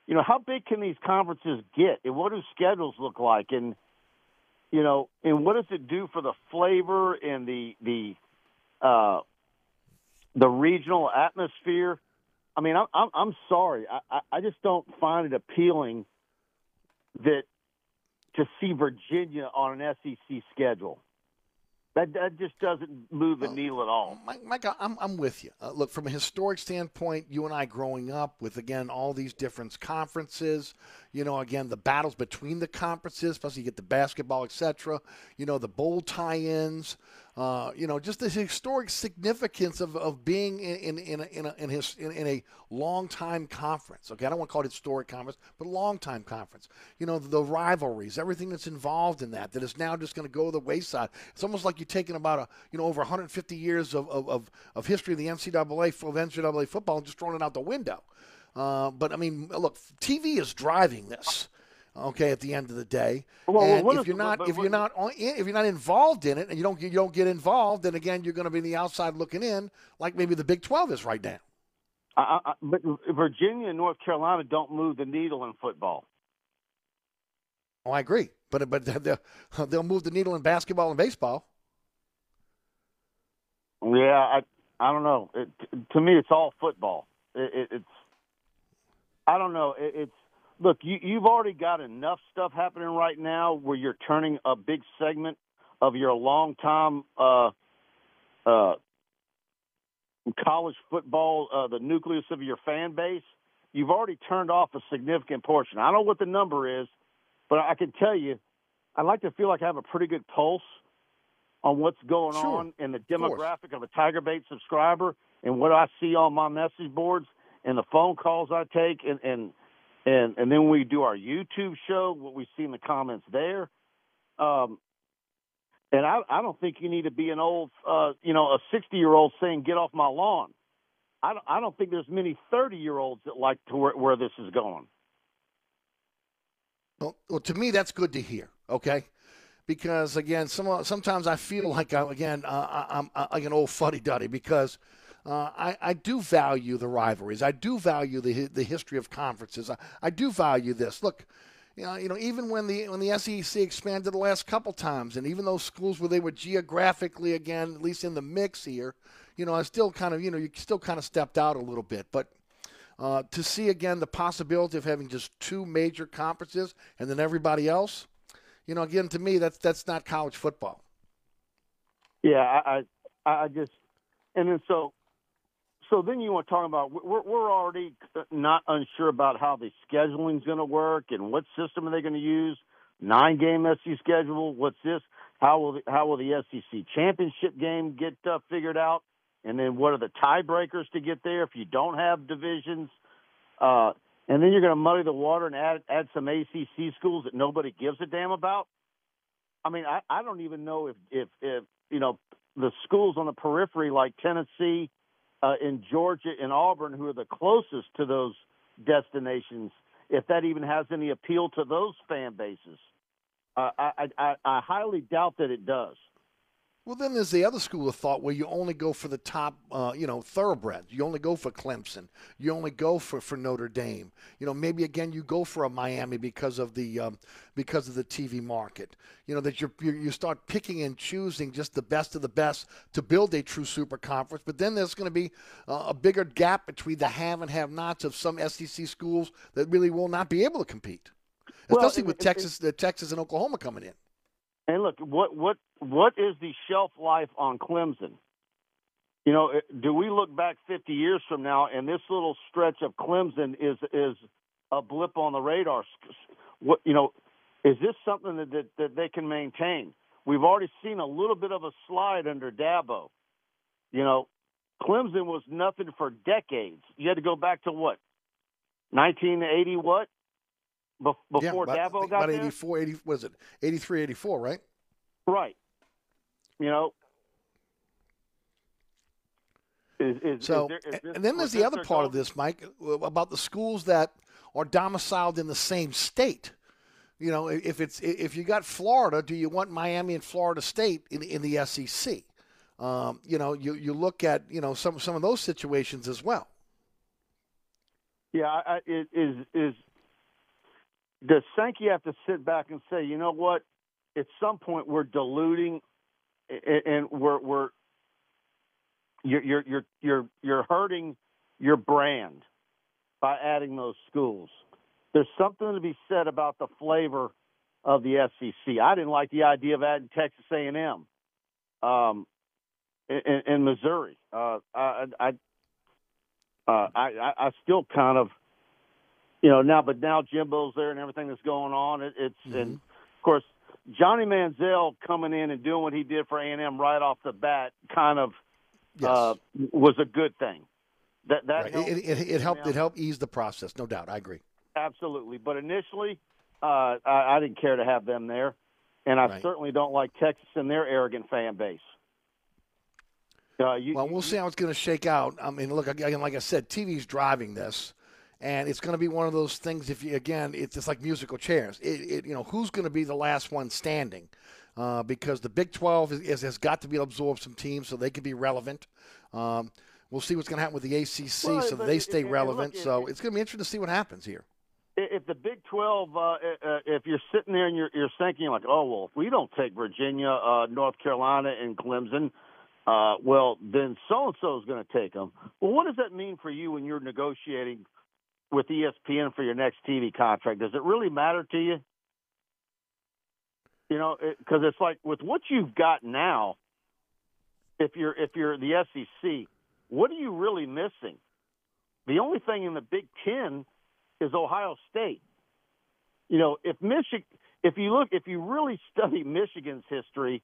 you know, how big can these conferences get, and what do schedules look like, and you know, and what does it do for the flavor and the the uh, the regional atmosphere? I mean, I'm I'm, I'm sorry, I, I just don't find it appealing that to see Virginia on an SEC schedule. That, that just doesn't move the needle at all.
Mike, Mike I'm, I'm with you. Uh, look, from a historic standpoint, you and I growing up with, again, all these different conferences, you know, again, the battles between the conferences, especially you get the basketball, etc., you know, the bowl tie ins, uh, you know, just the historic significance of, of being in, in, in, a, in, a, in, his, in, in a long time conference. Okay, I don't want to call it historic conference, but long time conference. You know, the, rivalries, everything that's involved in that, that is now just going to go the wayside. It's almost like you're taking about a, you know, over 150 years of, of, of history of the NCAA, of NCAA football and just throwing it out the window. Uh, but I mean, look, TV is driving this okay at the end of the day.
Well,
and
well,
if you're not if you're not if you're not involved in it and you don't you don't get involved then again you're going to be the outside looking in like maybe the Big 12 is right now.
I, I, but Virginia and North Carolina don't move the needle in football.
Oh I agree. But but [laughs] they'll, they'll move the needle in basketball and baseball.
Yeah I I don't know. It, to me it's all football. It, it, it's I don't know it, it's look, you, you've already got enough stuff happening right now where you're turning a big segment of your long time uh, uh, college football, uh, the nucleus of your fan base. You've already turned off a significant portion. I don't know what the number is, but I can tell you, I like to feel like I have a pretty good pulse on what's going
sure.
on in the demographic of, of a Tiger Bait subscriber and what I see on my message boards and the phone calls I take and, and and and then we do our YouTube show, what we see in the comments there. Um, and I, I don't think you need to be an old, uh, you know, a 60 year old saying, get off my lawn. I don't, I don't think there's many 30 year olds that like to where, where this is going.
Well, well, to me, that's good to hear. Okay. because again, some sometimes I feel like I, again uh, I'm, I'm like an old fuddy duddy because. Uh, I, I do value the rivalries. I do value the the history of conferences. I, I do value this. Look, you know, you know, even when the when the SEC expanded the last couple times, and even those schools where they were geographically again, at least in the mix here, you know, I still kind of, you know, you still kind of stepped out a little bit. But uh, to see again the possibility of having just two major conferences and then everybody else, you know, again to me that's that's not college football.
Yeah, I, I, I just, and then so, so then you want to talk about we're we're already not unsure about how the scheduling is going to work and what system are they going to use. Nine game SEC schedule. What's this? How will the, how will the SEC championship game get uh, figured out? And then what are the tiebreakers to get there if you don't have divisions? Uh, and then you're going to muddy the water and add add some ACC schools that nobody gives a damn about. I mean, I, I don't even know if, if if you know the schools on the periphery like Tennessee, uh, in Georgia, and Auburn, who are the closest to those destinations, if that even has any appeal to those fan bases. Uh, I, I I highly doubt that it does.
Well, then there's the other school of thought where you only go for the top, uh, you know, thoroughbreds. You only go for Clemson. You only go for, for Notre Dame. You know, maybe again you go for a Miami because of the um, because of the TV market. You know that you you start picking and choosing just the best of the best to build a true super conference. But then there's going to be uh, a bigger gap between the have and have-nots of some SEC schools that really will not be able to compete, especially
and-
with
and-
Texas, uh, Texas and Oklahoma coming in.
And look, what what what is the shelf life on Clemson? You know, eh, do we look back 50 years from now and this little stretch of Clemson is is a blip on the radar? What you know, is this something that that, that they can maintain? We've already seen a little bit of a slide under Dabo. You know, Clemson was nothing for decades. You had to go back to what? 1980 what? Bef- Before
yeah,
Dabo got
about
there?
84, 80, was it 83, 84, right?
Right. You know. Is, is,
So,
is there, is this,
and then there's the other part of this, Mike, about the schools that are domiciled in the same state. You know, if it's if you got Florida, do you want Miami and Florida State in in the SEC? Um, you know, you you look at you know some some of those situations as well.
Yeah, I, I, it is is does Sankey have to sit back and say, you know what? At some point, we're diluting, and we're we're you're you're you're you're, hurting your brand by adding those schools. There's something to be said about the flavor of the SEC. I didn't like the idea of adding Texas A&M, um, in, Missouri. Uh, I, I, uh, I, I still kind of, you know, now, but now Jimbo's there and everything that's going on. It, it's and of course Johnny Manziel coming in and doing what he did for A&M right off the bat kind of uh, was a good thing. That that
Right.
helped
It, it, it helped it helped ease the process, no doubt. I agree.
Absolutely. But initially, uh, I, I didn't care to have them there. And I
Right.
certainly don't like Texas and their arrogant fan base. Uh, you,
well, we'll see how it's going to shake out. I mean, look again, like I said, TV's driving this, and it's going to be one of those things. If you again, it's just like musical chairs. It, it you know, who's going to be the last one standing? Uh, because the Big 12 is, is, has got to be able to absorb some teams so they can be relevant. Um, we'll see what's going to happen with the ACC
Well,
so that they stay
it-
relevant.
it-
so it's going to be interesting to see what happens here.
if the Big Twelve, uh, uh, if you're sitting there and you're, you're thinking like, oh well, if we don't take Virginia, uh, North Carolina, and Clemson, uh, well then so and so is going to take them. Well, what does that mean for you when you're negotiating with ESPN for your next TV contract? Does it really matter to you? You know, because it's like with what you've got now. If you're if you're the SEC, what are you really missing? The only thing in the Big Ten is Ohio State. You know, if Michigan, if you look, if you really study Michigan's history,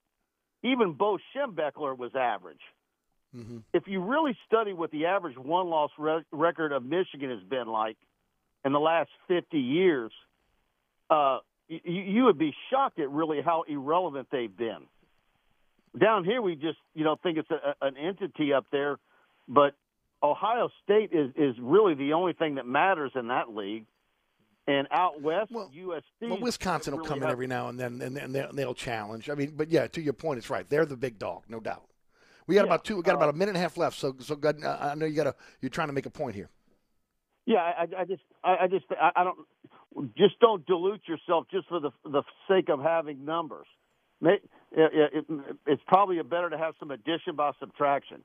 even Bo Schembechler was average. If you really study what the average one-loss re- record of Michigan has been like in the last 50 years, uh, you, you would be shocked at really how irrelevant they've been. Down here, we just you know think it's a, an entity up there, but Ohio State is is really the only thing that matters in that league. And out west, USC.
Well, Wisconsin will
really
come in every now and then, and, and they'll, they'll challenge. I mean, but yeah, to your point, it's right. They're the big dog, no doubt. We got
Yeah,
about two. We got
uh,
about a minute and a half left. So, so good. I I know you got to. You're trying to make a point here.
Yeah, I, I just, I, I just, I, I don't, just don't dilute yourself just for the the sake of having numbers. May, it, it, it's probably better to have some addition by subtraction.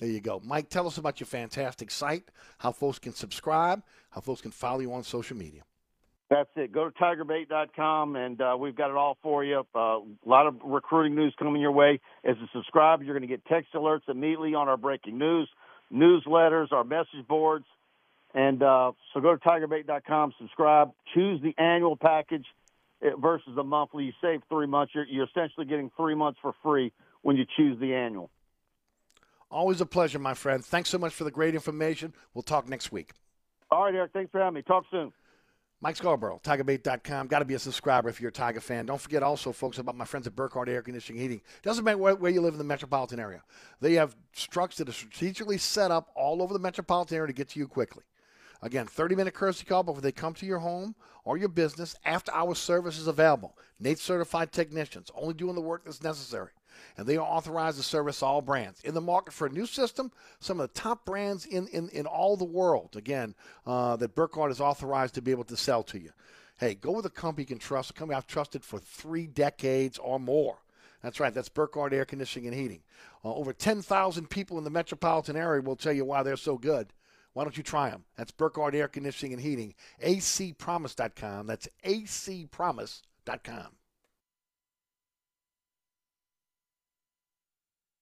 There you go, Mike. Tell us about your fantastic site. How folks can subscribe. How folks can follow you on social media.
That's it. Go to tigerbait.com and uh, we've got it all for you. Uh, a lot of recruiting news coming your way. As a subscriber, you're going to get text alerts immediately on our breaking news, newsletters, our message boards. And uh, so go to tigerbait.com, subscribe, choose the annual package uh, versus the monthly. You save three months. You're, you're essentially getting three months for free when you choose the annual.
Always a pleasure, my friend. Thanks so much for the great information. We'll talk next week.
All right, Eric. Thanks for having me. Talk soon.
Mike Scarborough, TigerBait.com. Got to be a subscriber if you're a Tiger fan. Don't forget also, folks, about my friends at Burkhardt Air Conditioning Heating. Doesn't matter where, where you live in the metropolitan area. They have trucks that are strategically set up all over the metropolitan area to get to you quickly. Again, 30 minute courtesy call before they come to your home or your business. After hour service is available. Nate certified technicians, only doing the work that's necessary. And they are authorized to service all brands. In the market for a new system, some of the top brands in, in, in all the world, again, uh, that Burkhardt is authorized to be able to sell to you. Hey, go with a company you can trust, a company I've trusted for three decades or more. That's right. That's Burkhardt Air Conditioning and Heating. Uh, over 10,000 people in the metropolitan area will tell you why they're so good. Why don't you try them? That's Burkhardt Air Conditioning and Heating. acpromise.com. That's acpromise.com.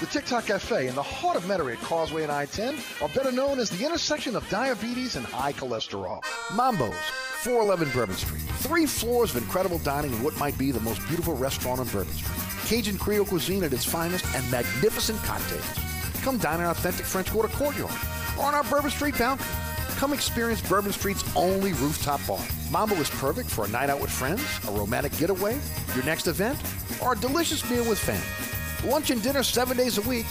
The TikTok Cafe in the heart of Metairie at Causeway and I 10 are better known as the intersection of diabetes and high cholesterol. Mambo's, 411 Bourbon Street. Three floors of incredible dining in what might be the most beautiful restaurant on Bourbon Street. Cajun Creole cuisine at its finest and magnificent cocktails. Come dine in our authentic French Quarter courtyard or on our Bourbon Street balcony. Come experience Bourbon Street's only rooftop bar. Mambo is perfect for a night out with friends, a romantic getaway, your next event, or a delicious meal with family. Lunch and dinner seven days a week.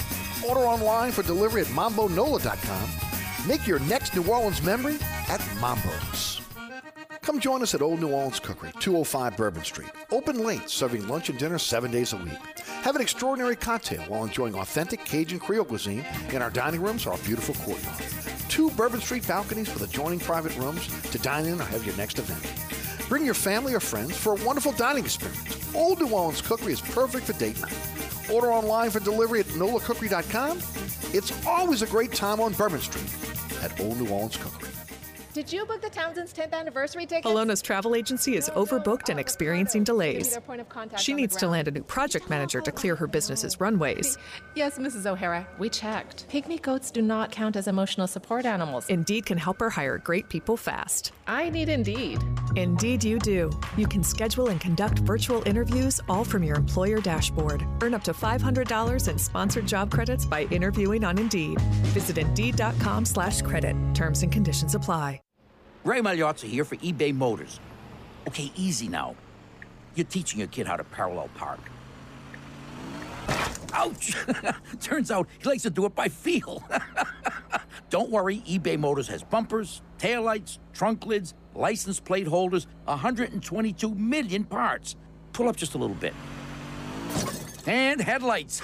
Order online for delivery at mambonola.com. Make your next New Orleans memory at Mambo's. Come join us at Old New Orleans Cookery, 205 Bourbon Street. Open late, serving lunch and dinner seven days a week. Have an extraordinary cocktail while enjoying authentic Cajun Creole cuisine in our dining rooms or our beautiful courtyard. Two Bourbon Street balconies with adjoining private rooms to dine in or have your next event. Bring your family or friends for a wonderful dining experience. Old New Orleans Cookery is perfect for date night. Order online for delivery at nolacookery.com. It's always a great time on Bourbon Street at Old New Orleans Cookery.
Did you book the Townsend's 10th anniversary ticket?
Alona's travel agency is overbooked and experiencing delays.
their point of contact
She needs to land a new project manager to clear her business's runways.
Yes, Mrs. O'Hara, we checked. Pygmy goats do not count as emotional support animals.
Indeed can help her hire great people fast.
I need Indeed.
Indeed, you do. You can schedule and conduct virtual interviews all from your employer dashboard. Earn up to $500 in sponsored job credits by interviewing on Indeed. Visit Indeed.com slash credit. Terms and conditions apply.
Ray Magliozzi here for eBay Motors. Okay, easy now. You're teaching your kid how to parallel park. Ouch! [laughs] Turns out he likes to do it by feel. [laughs] Don't worry, eBay Motors has bumpers, taillights, trunk lids, license plate holders, 122 million parts. Pull up just a little bit. And headlights.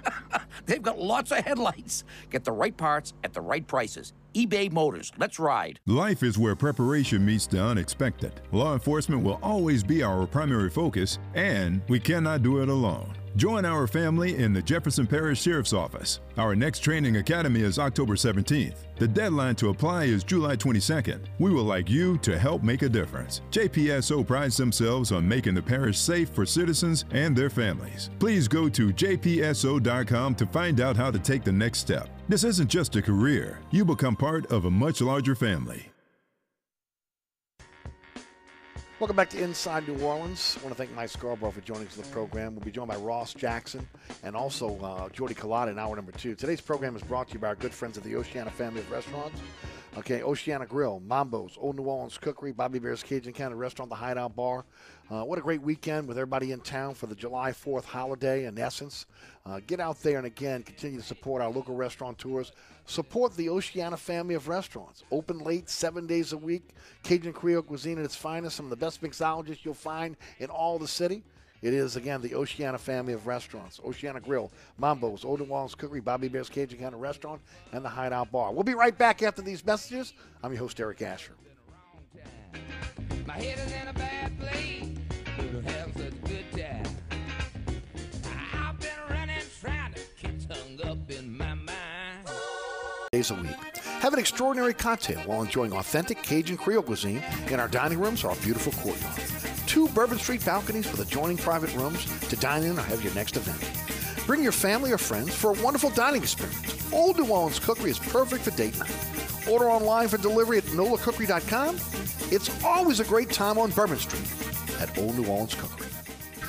[laughs] They've got lots of headlights. Get the right parts at the right prices. eBay Motors. Let's ride.
Life is where preparation meets the unexpected. Law enforcement will always be our primary focus, and we cannot do it alone. Join our family in the Jefferson Parish Sheriff's Office. Our next training academy is October 17th. The deadline to apply is July 22nd. We would like you to help make a difference. JPSO prides themselves on making the parish safe for citizens and their families. Please go to jpso.com to find out how to take the next step. This isn't just a career, you become part of a much larger family.
Welcome back to Inside New Orleans. I want to thank Mike Scarborough for joining us in the program. We'll be joined by Ross Jackson and also uh, Jordy Collada in hour number two. Today's program is brought to you by our good friends at the Oceana family of restaurants. Okay, Oceana Grill, Mambo's, Old New Orleans Cookery, Bobby Hebert's Cajun Cannon Restaurant, The Hideout Bar. Uh, what a great weekend with everybody in town for the July 4th holiday, in essence. Uh, get out there and again continue to support our local restaurateurs. Support the Oceana family of restaurants. Open late, seven days a week. Cajun Creole cuisine at its finest. Some of the best mixologists you'll find in all the city. It is, again, the Oceana family of restaurants. Oceana Grill, Mambo's, Old New Orleans Cookery, Bobby Hebert's Cajun Cannon Restaurant, and the Hideout Bar. We'll be right back after these messages. I'm your host, Eric Asher. Days a week. Have an extraordinary cocktail while enjoying authentic Cajun Creole cuisine in our dining rooms or our beautiful courtyard. Two Bourbon Street balconies with adjoining private rooms to dine in or have your next event. Bring your family or friends for a wonderful dining experience. Old New Orleans Cookery is perfect for date night. Order online for delivery at nolacookery.com. It's always a great time on Bourbon Street at Old New Orleans Cookery.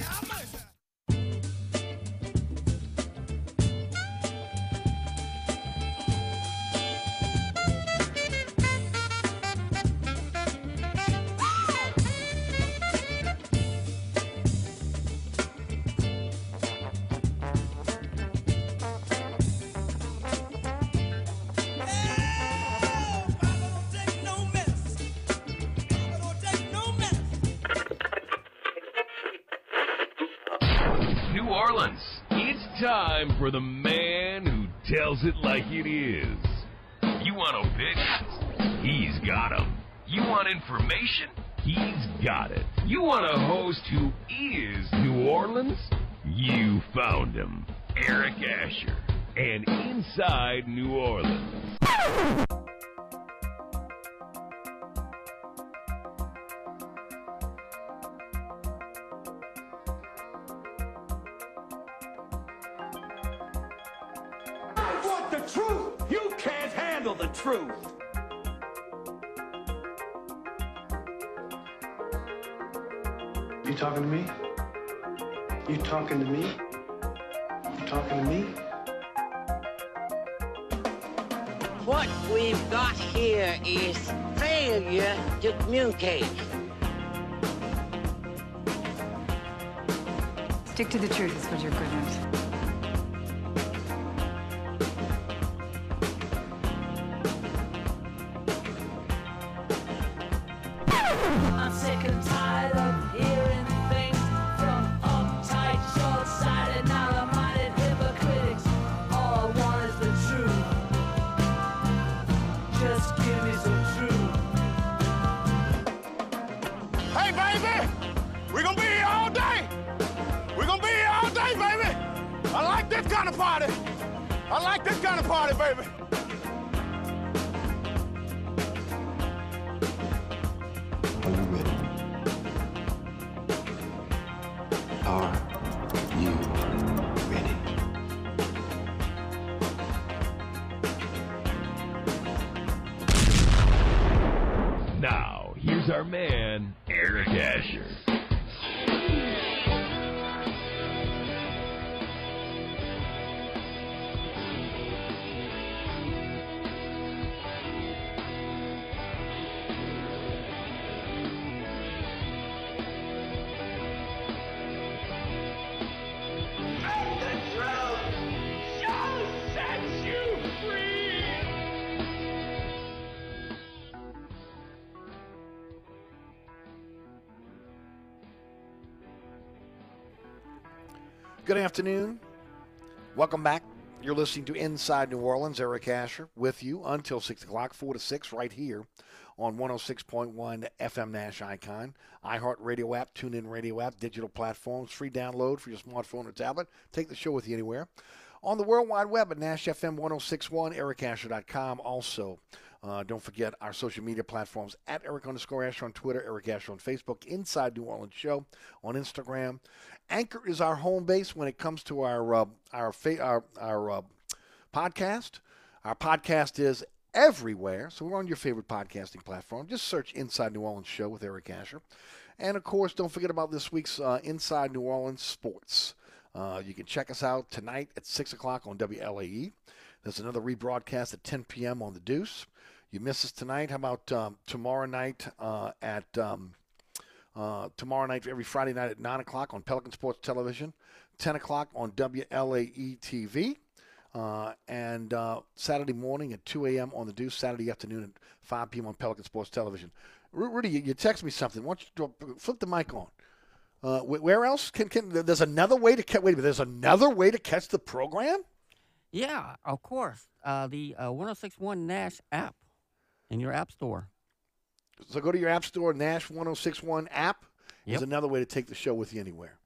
New Here's our man, Eric Asher.
Good afternoon. Welcome back. You're listening to Inside New Orleans. Eric Asher with you until 6 o'clock, 4 to 6, right here on 106.1 FM Nash Icon, iHeart Radio app, TuneIn Radio app, digital platforms, free download for your smartphone or tablet. Take the show with you anywhere. On the World Wide Web at NashFM1061, ericasher.com. Also, uh, don't forget our social media platforms at Eric underscore Asher on Twitter, Eric Asher on Facebook, Inside New Orleans Show on Instagram. Anchor is our home base when it comes to our uh, our fa- our, our uh, podcast. Our podcast is everywhere, so we're on your favorite podcasting platform. Just search Inside New Orleans Show with Eric Asher, and of course, don't forget about this week's uh, Inside New Orleans Sports. Uh, you can check us out tonight at six o'clock on WLAE. There's another rebroadcast at 10 p.m. on the Deuce. You miss us tonight. How about um, tomorrow night uh, at um, uh, tomorrow night, every Friday night at 9 o'clock on Pelican Sports Television, 10 o'clock on WLAE TV, uh, and uh, Saturday morning at 2 a.m. on the Deuce, Saturday afternoon at 5 p.m. on Pelican Sports Television. Ru- Rudy, you, you text me something. Why don't you flip the mic on? Uh, where else can, can there's another way to catch? Wait a minute, there's another way to catch the program.
Yeah, of course. Uh, the uh, 1061 Nash app in your app store.
So go to your app store, Nash 1061 app.
Yep.
Is another way to take the show with you anywhere.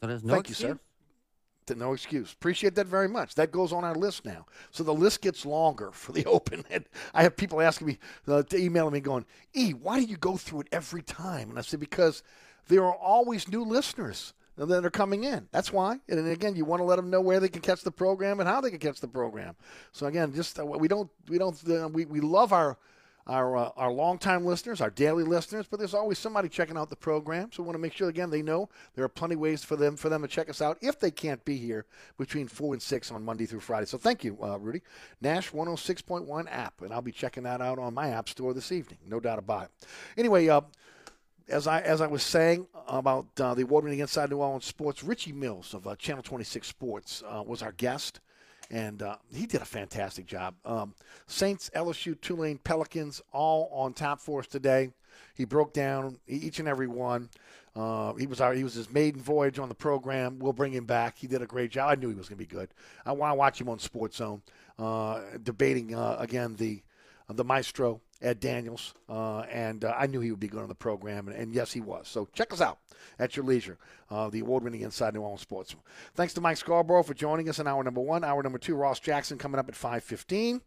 So there's no
Thank you, sir.
excuse?
No excuse. Appreciate that very much. That goes on our list now. So the list gets longer for the [laughs] open. And I have people asking me, uh, to emailing me, going, "E, why do you go through it every time?" And I said, "Because there are always new listeners that are coming in. That's why. And again, you want to let them know where they can catch the program and how they can catch the program. So again, just uh, we don't we don't uh, we we love our our uh, our longtime listeners, our daily listeners, but there's always somebody checking out the program. So we want to make sure again they know there are plenty of ways for them for them to check us out if they can't be here between four and six on Monday through Friday. So thank you, uh, Rudy. Nash 106.1 app, and I'll be checking that out on my app store this evening, no doubt about it. Anyway, uh, as I as I was saying about uh, the award-winning Inside New Orleans Sports, Richie Mills of uh, Channel 26 Sports uh, was our guest, and uh, he did a fantastic job. Um, Saints, LSU, Tulane, Pelicans, all on top for us today. He broke down each and every one. Uh, he was our, he was his maiden voyage on the program. We'll bring him back. He did a great job. I knew he was going to be good. I want to watch him on Sports Zone, uh, debating again the the maestro Ed Daniels, uh, and uh, I knew he would be good on the program, and, and yes, he was. So check us out at your leisure. Uh, the award-winning Inside New Orleans Sports. Thanks to Mike Scarborough for joining us in hour number one. Hour number two, Ross Jackson coming up at five fifteen.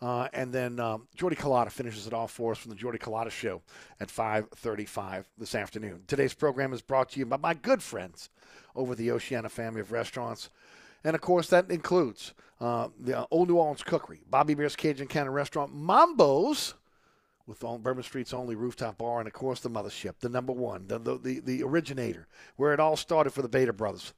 Uh, and then um, Jordy Culotta finishes it off for us from the Jordy Culotta Show at 5:35 this afternoon. Today's program is brought to you by my good friends over the Oceana family of restaurants, and of course that includes uh, the Old New Orleans Cookery, Bobby Hebert's Cajun Cannon Restaurant, Mambo's with on Bourbon Street's only rooftop bar, and of course the mothership, the number one, the the, the, the originator, where it all started for the Beta Brothers.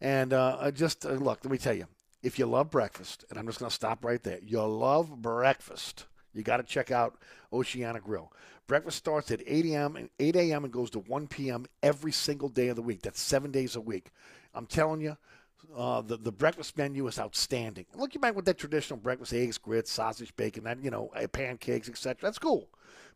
And uh, just uh, look, let me tell you, if you love breakfast, and I'm just going to stop right there, you love breakfast, you got to check out Oceana Grill. Breakfast starts at 8 a.m. and 8 a.m. and goes to 1 p.m. every single day of the week. That's seven days a week. I'm telling you, uh, the the breakfast menu is outstanding. Look, you might with that traditional breakfast: eggs, grits, sausage, bacon, that you know, uh, pancakes, etc. That's cool.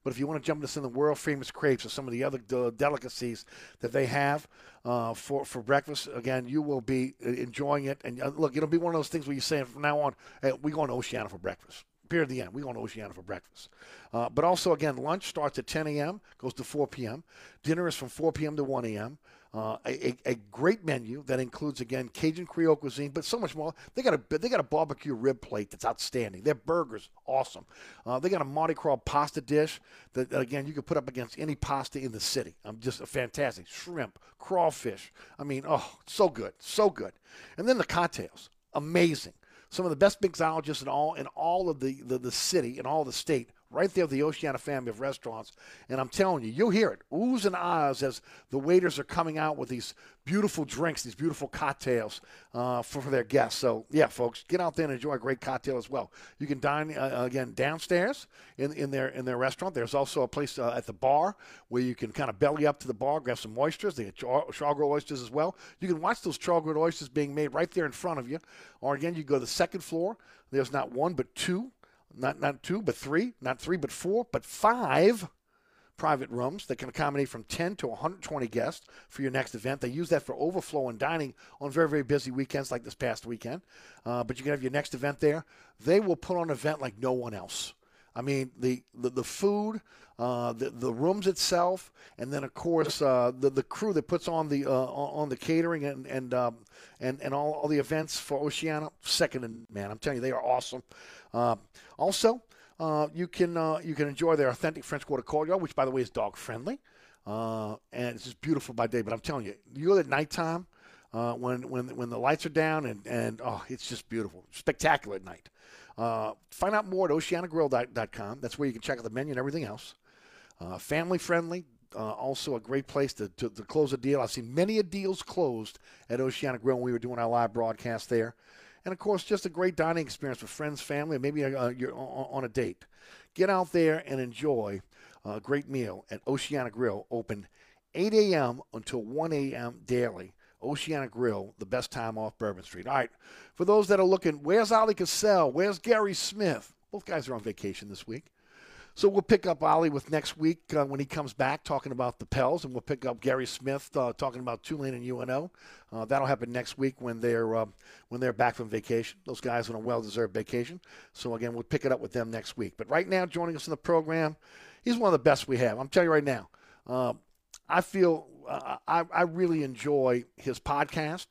But if you want to jump into some of the world famous crepes or some of the other uh, delicacies that they have uh, for for breakfast, again, you will be uh, enjoying it. And uh, look, it'll be one of those things where you're saying from now on, hey, we going to Oceana for breakfast. Period. The end. We going to Oceana for breakfast. Uh, but also, again, lunch starts at 10 a.m. goes to 4 p.m. Dinner is from 4 p.m. to 1 a.m. Uh, a, a, great menu that includes again Cajun Creole cuisine, but so much more. They got a they got a barbecue rib plate that's outstanding. Their burgers awesome. Uh, they got a Mardi Gras pasta dish that again you could put up against any pasta in the city. I'm just a fantastic shrimp, crawfish. I mean, oh, so good, so good. And then the cocktails, amazing. Some of the best mixologists in all in all of the, the, the city in all the state right there the Oceana family of restaurants. And I'm telling you, you'll hear it oohs and ahs as the waiters are coming out with these beautiful drinks, these beautiful cocktails uh, for, for their guests. So, yeah, folks, get out there and enjoy a great cocktail as well. You can dine, uh, again, downstairs in, in, their, in their restaurant. There's also a place uh, at the bar where you can kind of belly up to the bar, grab some oysters. They get char- oysters as well. You can watch those char-grilled oysters being made right there in front of you. Or, again, you go to the second floor. There's not one, but two not not two, but three, not three, but four, but five private rooms that can accommodate from 10 to 120 guests for your next event. They use that for overflow and dining on very, very busy weekends like this past weekend. Uh, but you can have your next event there. They will put on an event like no one else. I mean, the, the, the food, uh, the, the rooms itself, and then, of course, uh, the, the crew that puts on the, uh, on the catering and, and, um, and, and all, all the events for Oceana, second and man, I'm telling you, they are awesome. Uh, also, uh, you can you can enjoy their authentic French Quarter courtyard, which by the way is dog friendly, and it's just beautiful by day. But I'm telling you, you go at nighttime when when when the lights are down and and oh, it's just beautiful, spectacular at night. Find out more at oceanagrill.com. That's where you can check out the menu and everything else. Family friendly, uh, also a great place to, to, to, close a deal. I've seen many a deals closed at Oceana Grill when we were doing our live broadcast there and of course, just a great dining experience with friends, family, maybe uh, you're on a date. Get out there and enjoy a great meal at Oceana Grill, open 8 a.m. until 1 a.m. daily. Oceana Grill, the best time off Bourbon Street. All right, for those that are looking, where's Ali Cassell? Where's Gary Smith? Both guys are on vacation this week. So we'll pick up Ollie with next week uh, when he comes back talking about the Pels, and we'll pick up Gary Smith uh, talking about Tulane and UNO. Uh, that'll happen next week when they're uh, when they're back from vacation. Those guys on a well-deserved vacation. So again, we'll pick it up with them next week. But right now, joining us in the program, he's one of the best we have. I'm telling you right now. Uh, I feel uh, I, I really enjoy his podcast.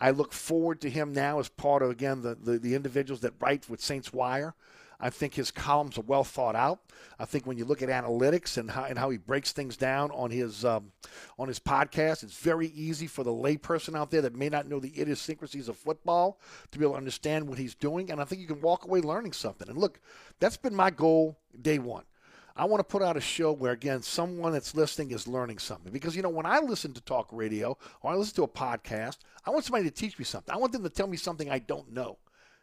I look forward to him now as part of again the, the, the individuals that write with Saints Wire. I think his columns are well thought out. I think when you look at analytics and how, and how he breaks things down on his um, on his podcast, it's very easy for the layperson out there that may not know the idiosyncrasies of football to be able to understand what he's doing. And I think you can walk away learning something. And look, that's been my goal day one. I want to put out a show where, again, someone that's listening is learning something. Because, you know, when I listen to talk radio or I listen to a podcast, I want somebody to teach me something. I want them to tell me something I don't know.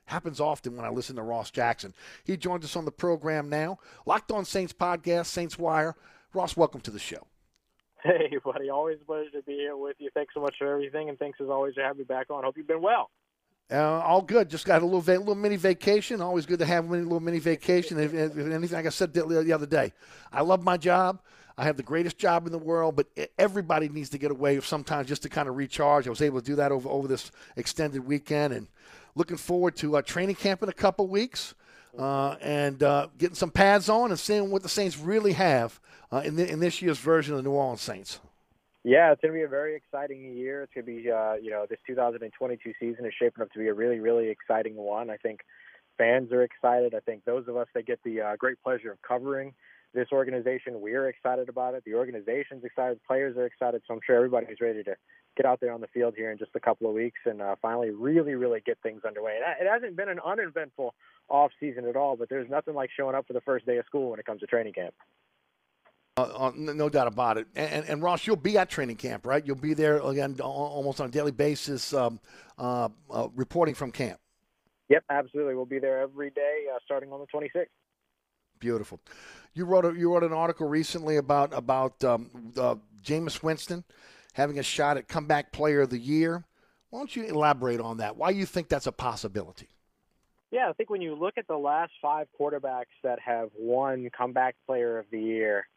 Happens often when I listen to Ross Jackson. He joins us on the program now. Locked on Saints podcast, Saints Wire. Ross, welcome to the show.
Hey, buddy. Always a pleasure to be here with you. Thanks so much for everything, and thanks as always to have me back on. Hope you've been well.
Uh, all good. Just got a little va- little mini vacation. Always good to have a little mini vacation. If, if anything, like I said the other day, I love my job. I have the greatest job in the world, but everybody needs to get away sometimes just to kind of recharge. I was able to do that over over this extended weekend, and looking forward to uh, training camp in a couple weeks uh, and uh, getting some pads on and seeing what the Saints really have uh, in, the, in this year's version of the New Orleans Saints.
Yeah, it's going to be a very exciting year. It's going to be, uh, you know, this 2022 season is shaping up to be a really, really exciting one. I think fans are excited. I think those of us that get the uh, great pleasure of covering this organization, we're excited about it. The organization's excited. Players are excited. So I'm sure everybody's ready to get out there on the field here in just a couple of weeks and uh, finally really, really get things underway. It hasn't been an uneventful off season at all, but there's nothing like showing up for the first day of school when it comes to training camp.
Uh, uh no doubt about it. And, and, Ross, you'll be at training camp, right? You'll be there again almost on a daily basis, um, uh, uh, reporting from camp.
Yep, absolutely. We'll be there every day, uh, starting on the 26th.
Beautiful. You wrote a, you wrote an article recently about about um, Jameis Winston having a shot at comeback player of the year. Why don't you elaborate on that? Why you think that's a possibility?
Yeah, I think when you look at the last five quarterbacks that have won comeback player of the year,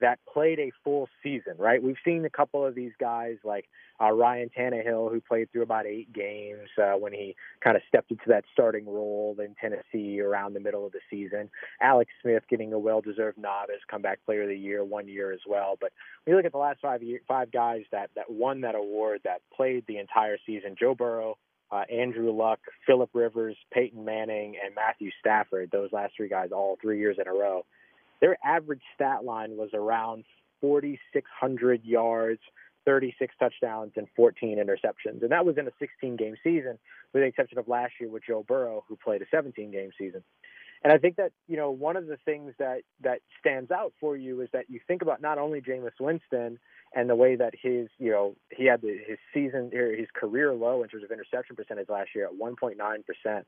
that played a full season, right? We've seen a couple of these guys like uh, Ryan Tannehill, who played through about eight games uh, when he kind of stepped into that starting role in Tennessee around the middle of the season. Alex Smith getting a well-deserved nod as comeback player of the year one year as well. But when you look at the last five year, five guys that that won that award that played the entire season, Joe Burrow. Uh, Andrew Luck, Philip Rivers, Peyton Manning, and Matthew Stafford. Those last three guys, all three years in a row their average stat line was around 4,600 yards, 36 touchdowns, and 14 interceptions. And that was in a 16 game season, with the exception of last year with Joe Burrow, who played a 17 game season. And I think that you know one of the things that that stands out for you is that you think about not only Jameis Winston and the way that his you know he had the, his season or his career low in terms of interception percentage last year at 1.9 percent,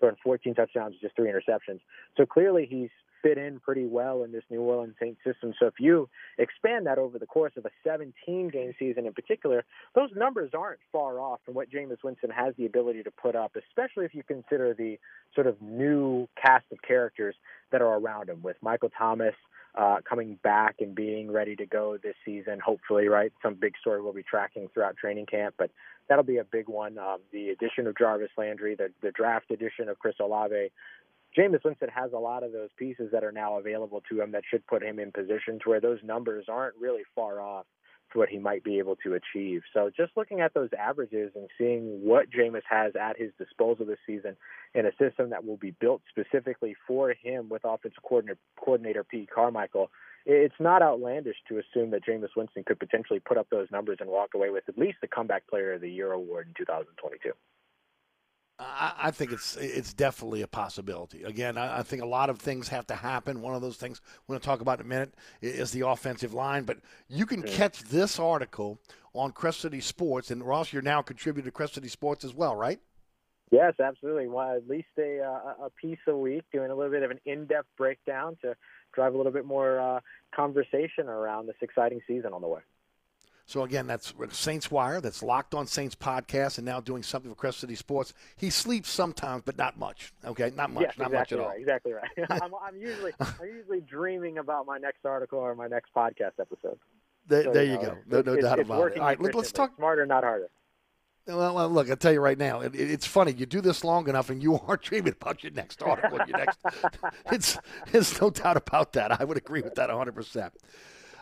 throwing 14 touchdowns, just three interceptions. So clearly he's fit in pretty well in this New Orleans Saints system. So if you expand that over the course of a 17 game season in particular, those numbers aren't far off from what Jameis Winston has the ability to put up, especially if you consider the sort of new cast of characters that are around him with Michael Thomas, uh, coming back and being ready to go this season, hopefully, right? Some big story we'll be tracking throughout training camp, but that'll be a big one. Um, the addition of Jarvis Landry, the, the draft addition of Chris Olave. Jameis Winston has a lot of those pieces that are now available to him that should put him in positions where those numbers aren't really far off to what he might be able to achieve. So just looking at those averages and seeing what Jameis has at his disposal this season in a system that will be built specifically for him with offensive coordinator, coordinator Pete Carmichael, it's not outlandish to assume that Jameis Winston could potentially put up those numbers and walk away with at least the Comeback Player of the Year award in 2022.
I, I think it's it's definitely a possibility. Again, I, I, think a lot of things have to happen. One of those things we're going to talk about in a minute is the offensive line. But you can yeah. catch this article on Crescent City Sports, and Ross, you're now contributing to Crescent City Sports as well, right?
Yes, absolutely. Well, at least a uh, a piece a week, doing a little bit of an in-depth breakdown to drive a little bit more uh, conversation around this exciting season on the way.
So again, that's Saints Wire. That's Locked On Saints podcast, and now doing something for Crescent City Sports. He sleeps sometimes, but not much. Okay, not much,
yes,
not
exactly
much at
right,
all.
Exactly right. [laughs] I'm, I'm, usually I'm usually dreaming about my next article or my next podcast episode.
There,
so,
there
you, know,
go. No, no
it's,
doubt
it's
about it. All right, let, us talk
smarter, not harder.
Well, look, I'll tell you right now, it, it's funny. You do this long enough, and you [laughs] are dreaming about your next article. your next, [laughs] it's, it's no doubt about that. I would agree with that 100.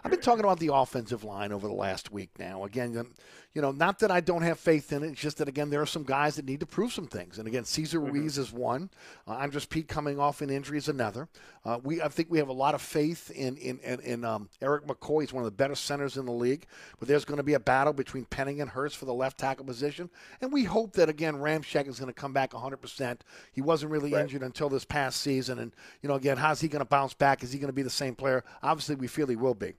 I've been talking about the offensive line over the last week now. Again, you know, not that I don't have faith in it. It's just that again, there are some guys that need to prove some things. And again, Cesar mm-hmm. Ruiz is one. Uh, Andrus Peat coming off an injury is another. Uh, we, I think, we have a lot of faith in in in, in um, Erik McCoy. He's one of the better centers in the league. But there's going to be a battle between Penning and Hurst for the left tackle position. And we hope that again, Ramczyk is going to come back 100. percent He wasn't really right. injured until this past season. And you know, again, how's he going to bounce back? Is he going to be the same player? Obviously, we feel he will be.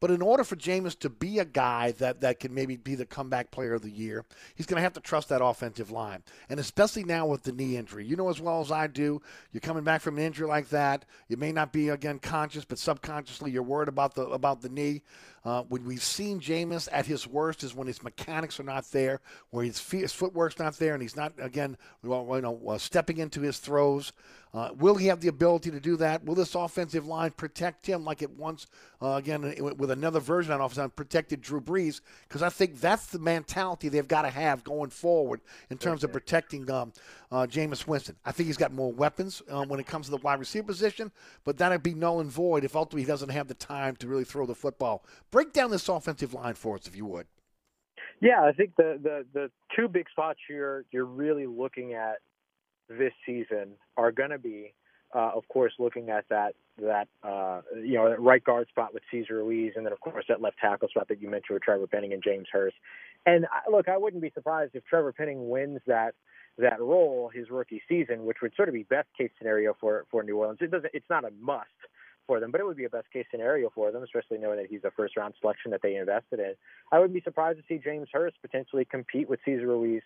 But in order for Jameis to be a guy that, that can maybe be the comeback player of the year, he's going to have to trust that offensive line. And especially now with the knee injury. You know as well as I do, you're coming back from an injury like that. You may not be, again, conscious, but subconsciously you're worried about the, about the knee. Uh, when we've seen Jameis at his worst is when his mechanics are not there, where his, feet, his footwork's not there, and he's not again, well, you know, uh, stepping into his throws. Uh, will he have the ability to do that? Will this offensive line protect him like it once, uh, again, with another version of offensive line protected Drew Brees? Because I think that's the mentality they've got to have going forward in terms of protecting um, uh, Jameis Winston. I think he's got more weapons um, when it comes to the wide receiver position, but that'd be null and void if ultimately he doesn't have the time to really throw the football. Break down this offensive line for us, if you would.
Yeah, I think the the the two big spots you're you're really looking at this season are going to be, uh, of course, looking at that that uh, you know that right guard spot with Cesar Ruiz, and then of course that left tackle spot that you mentioned with Trevor Penning and James Hurst. And I, look, I wouldn't be surprised if Trevor Penning wins that that role his rookie season, which would sort of be best case scenario for for New Orleans. It doesn't. It's not a must for them, but it would be a best case scenario for them, especially knowing that he's a first round selection that they invested in. I would be surprised to see James Hurst potentially compete with Cesar Ruiz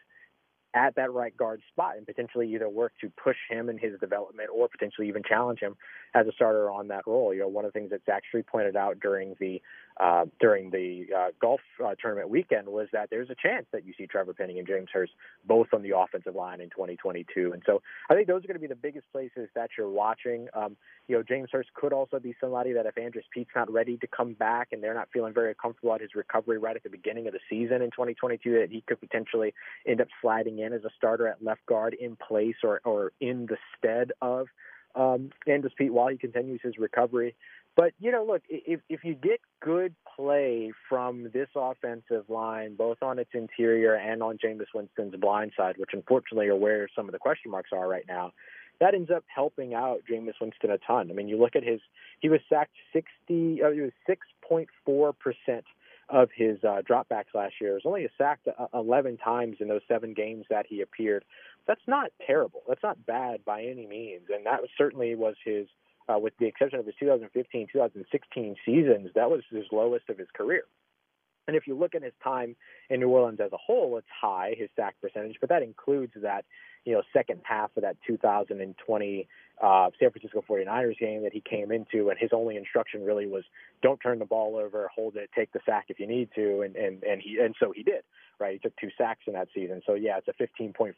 at that right guard spot and potentially either work to push him in his development or potentially even challenge him as a starter on that role. You know, one of the things that Zach Strief pointed out during the uh, during the uh, golf uh, tournament weekend was that there's a chance that you see Trevor Penning and James Hurst both on the offensive line in 2022. And so I think those are going to be the biggest places that you're watching. Um, you know, James Hurst could also be somebody that if Andrus Peat's not ready to come back and they're not feeling very comfortable at his recovery right at the beginning of the season in 2022, that he could potentially end up sliding in as a starter at left guard in place or, or in the stead of um, Andrus Peat while he continues his recovery. But you know, look, if if you get good play from this offensive line, both on its interior and on Jameis Winston's blind side, which unfortunately are where some of the question marks are right now, that ends up helping out Jameis Winston a ton. I mean, you look at his, he was sacked 60, uh, he was 6.4 percent of his uh, dropbacks last year. It was only sacked uh, 11 times in those seven games that he appeared. That's not terrible. That's not bad by any means, and that certainly was his. Uh, with the exception of his 2015, 2016 seasons, that was his lowest of his career. And if you look at his time in New Orleans as a whole, it's high, his sack percentage, but that includes that, you know, second half of that 2020 uh, San Francisco 49ers game that he came into, and his only instruction really was don't turn the ball over, hold it, take the sack if you need to, and and and he and so he did. Right, he took two sacks in that season. So yeah, it's a 15.4%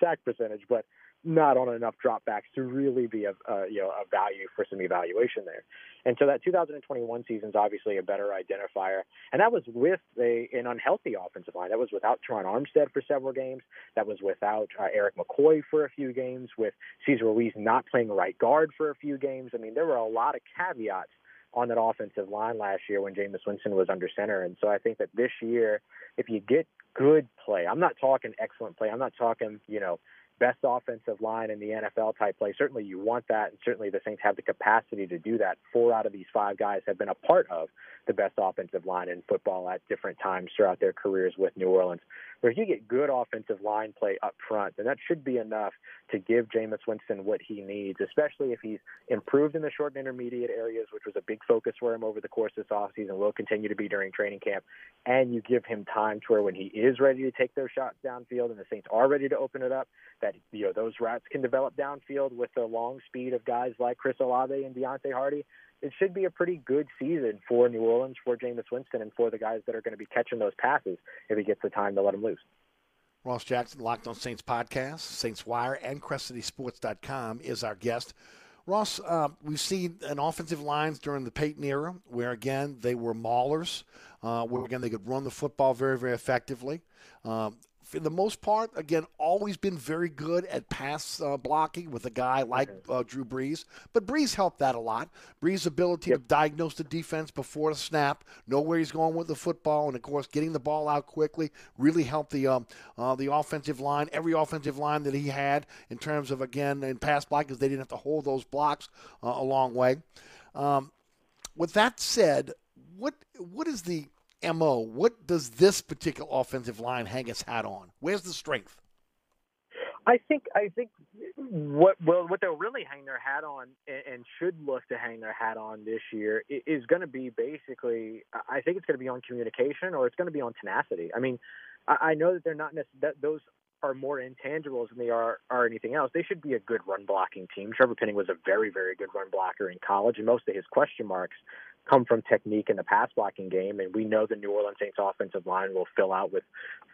sack percentage, but not on enough dropbacks to really be a, a you know a value for some evaluation there. And so that 2021 season is obviously a better identifier, and that was with a, an unhealthy offensive line. That was without Terron Armstead for several games. That was without uh, McCoy for a few games. With Cesar Ruiz not playing right guard for a few games. I mean, there were a lot of caveats on that offensive line last year when Jameis Winston was under center. And so I think that this year, if you get good play, I'm not talking excellent play. I'm not talking, you know, best offensive line in the NFL type play. Certainly you want that, and certainly the Saints have the capacity to do that. Four out of these five guys have been a part of the best offensive line in football at different times throughout their careers with New Orleans. Where if you get good offensive line play up front, then that should be enough to give Jameis Winston what he needs, especially if he's improved in the short and intermediate areas, which was a big focus for him over the course of this offseason, will continue to be during training camp. And you give him time to where when he is ready to take those shots downfield and the Saints are ready to open it up, that you know those routes can develop downfield with the long speed of guys like Chris Olave and Deonte Harty it should be a pretty good season for New Orleans, for Jameis Winston, and for the guys that are going to be catching those passes if he gets the time to let them loose.
Ross Jackson, Locked on Saints podcast, Saints Wire, and CrescentCitySports.com is our guest. Ross, uh, we've seen an offensive lines during the Payton era where, again, they were maulers, uh, where, again, they could run the football very, very effectively. Um, for the most part, again, always been very good at pass uh, blocking with a guy like uh, Drew Brees. But Brees helped that a lot. Brees' ability yep. to diagnose the defense before the snap, know where he's going with the football, and of course, getting the ball out quickly really helped the um, uh, the offensive line. Every offensive line that he had in terms of again in pass blocking, because they didn't have to hold those blocks uh, a long way. Um, with that said, what what is the mo. What does this particular offensive line hang its hat on? Where's the strength?
I think I think what well what they'll really hang their hat on and, should look to hang their hat on this year is going to be basically I think it's going to be on communication or it's going to be on tenacity. I mean, I know that they're not necessarily that those are more intangibles than they are are anything else. They should be a good run blocking team. Trevor Penning was a very very good run blocker in college, and most of his question marks come from technique in the pass blocking game. And we know the New Orleans Saints offensive line will fill out with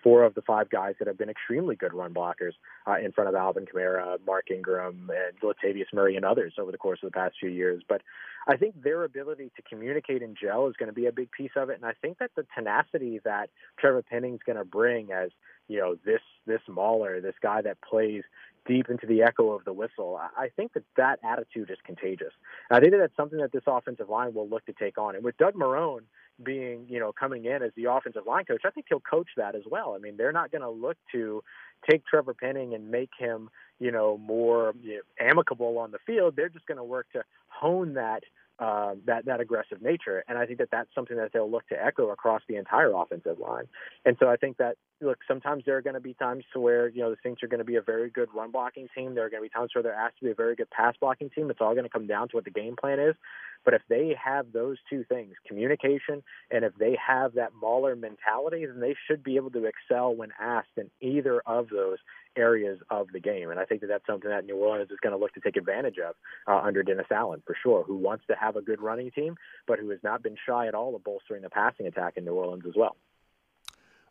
four of the five guys that have been extremely good run blockers uh, in front of Alvin Kamara, Mark Ingram, and Latavius Murray, and others over the course of the past few years. But I think their ability to communicate and gel is going to be a big piece of it. And I think that the tenacity that Trevor Penning's going to bring as you know this this mauler, this guy that plays deep into the echo of the whistle. I think that that attitude is contagious. I think that that's something that this offensive line will look to take on. And with Doug Marrone being, you know, coming in as the offensive line coach, I think he'll coach that as well. I mean, they're not going to look to take Trevor Penning and make him, you know, more you know, amicable on the field. They're just going to work to hone that uh, that that aggressive nature, and I think that that's something that they'll look to echo across the entire offensive line. And so I think that look, sometimes there are going to be times where you know the Saints are going to be a very good run blocking team. There are going to be times where they're asked to be a very good pass blocking team. It's all going to come down to what the game plan is. But if they have those two things, communication, and if they have that Mauler mentality, then they should be able to excel when asked in either of those areas of the game. And I think that that's something that New Orleans is going to look to take advantage of uh, under Dennis Allen for sure, who wants to have a good running team, but who has not been shy at all of bolstering the passing attack in New Orleans as well.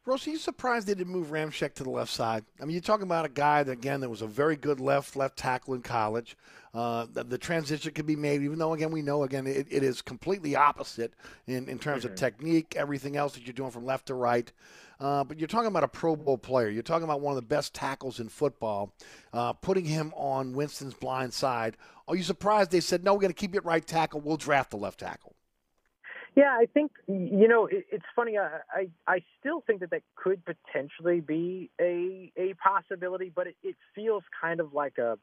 Rose, are you surprised they didn't move Ramczyk to the left side? I mean, you're talking about a guy that again that was a very good left left tackle in college. Uh, the, the, transition could be made, even though again we know again it, it is completely opposite in, in terms mm-hmm. of technique, everything else that you're doing from left to right. Uh, but you're talking about a Pro Bowl player. You're talking about one of the best tackles in football. Uh, putting him on Winston's blind side. Are you surprised they said no? We're going to keep it right tackle. We'll draft the left tackle.
Yeah, I think you know it, it's funny. I, I I still think that that could potentially be a a possibility, but it, it feels kind of like a uh,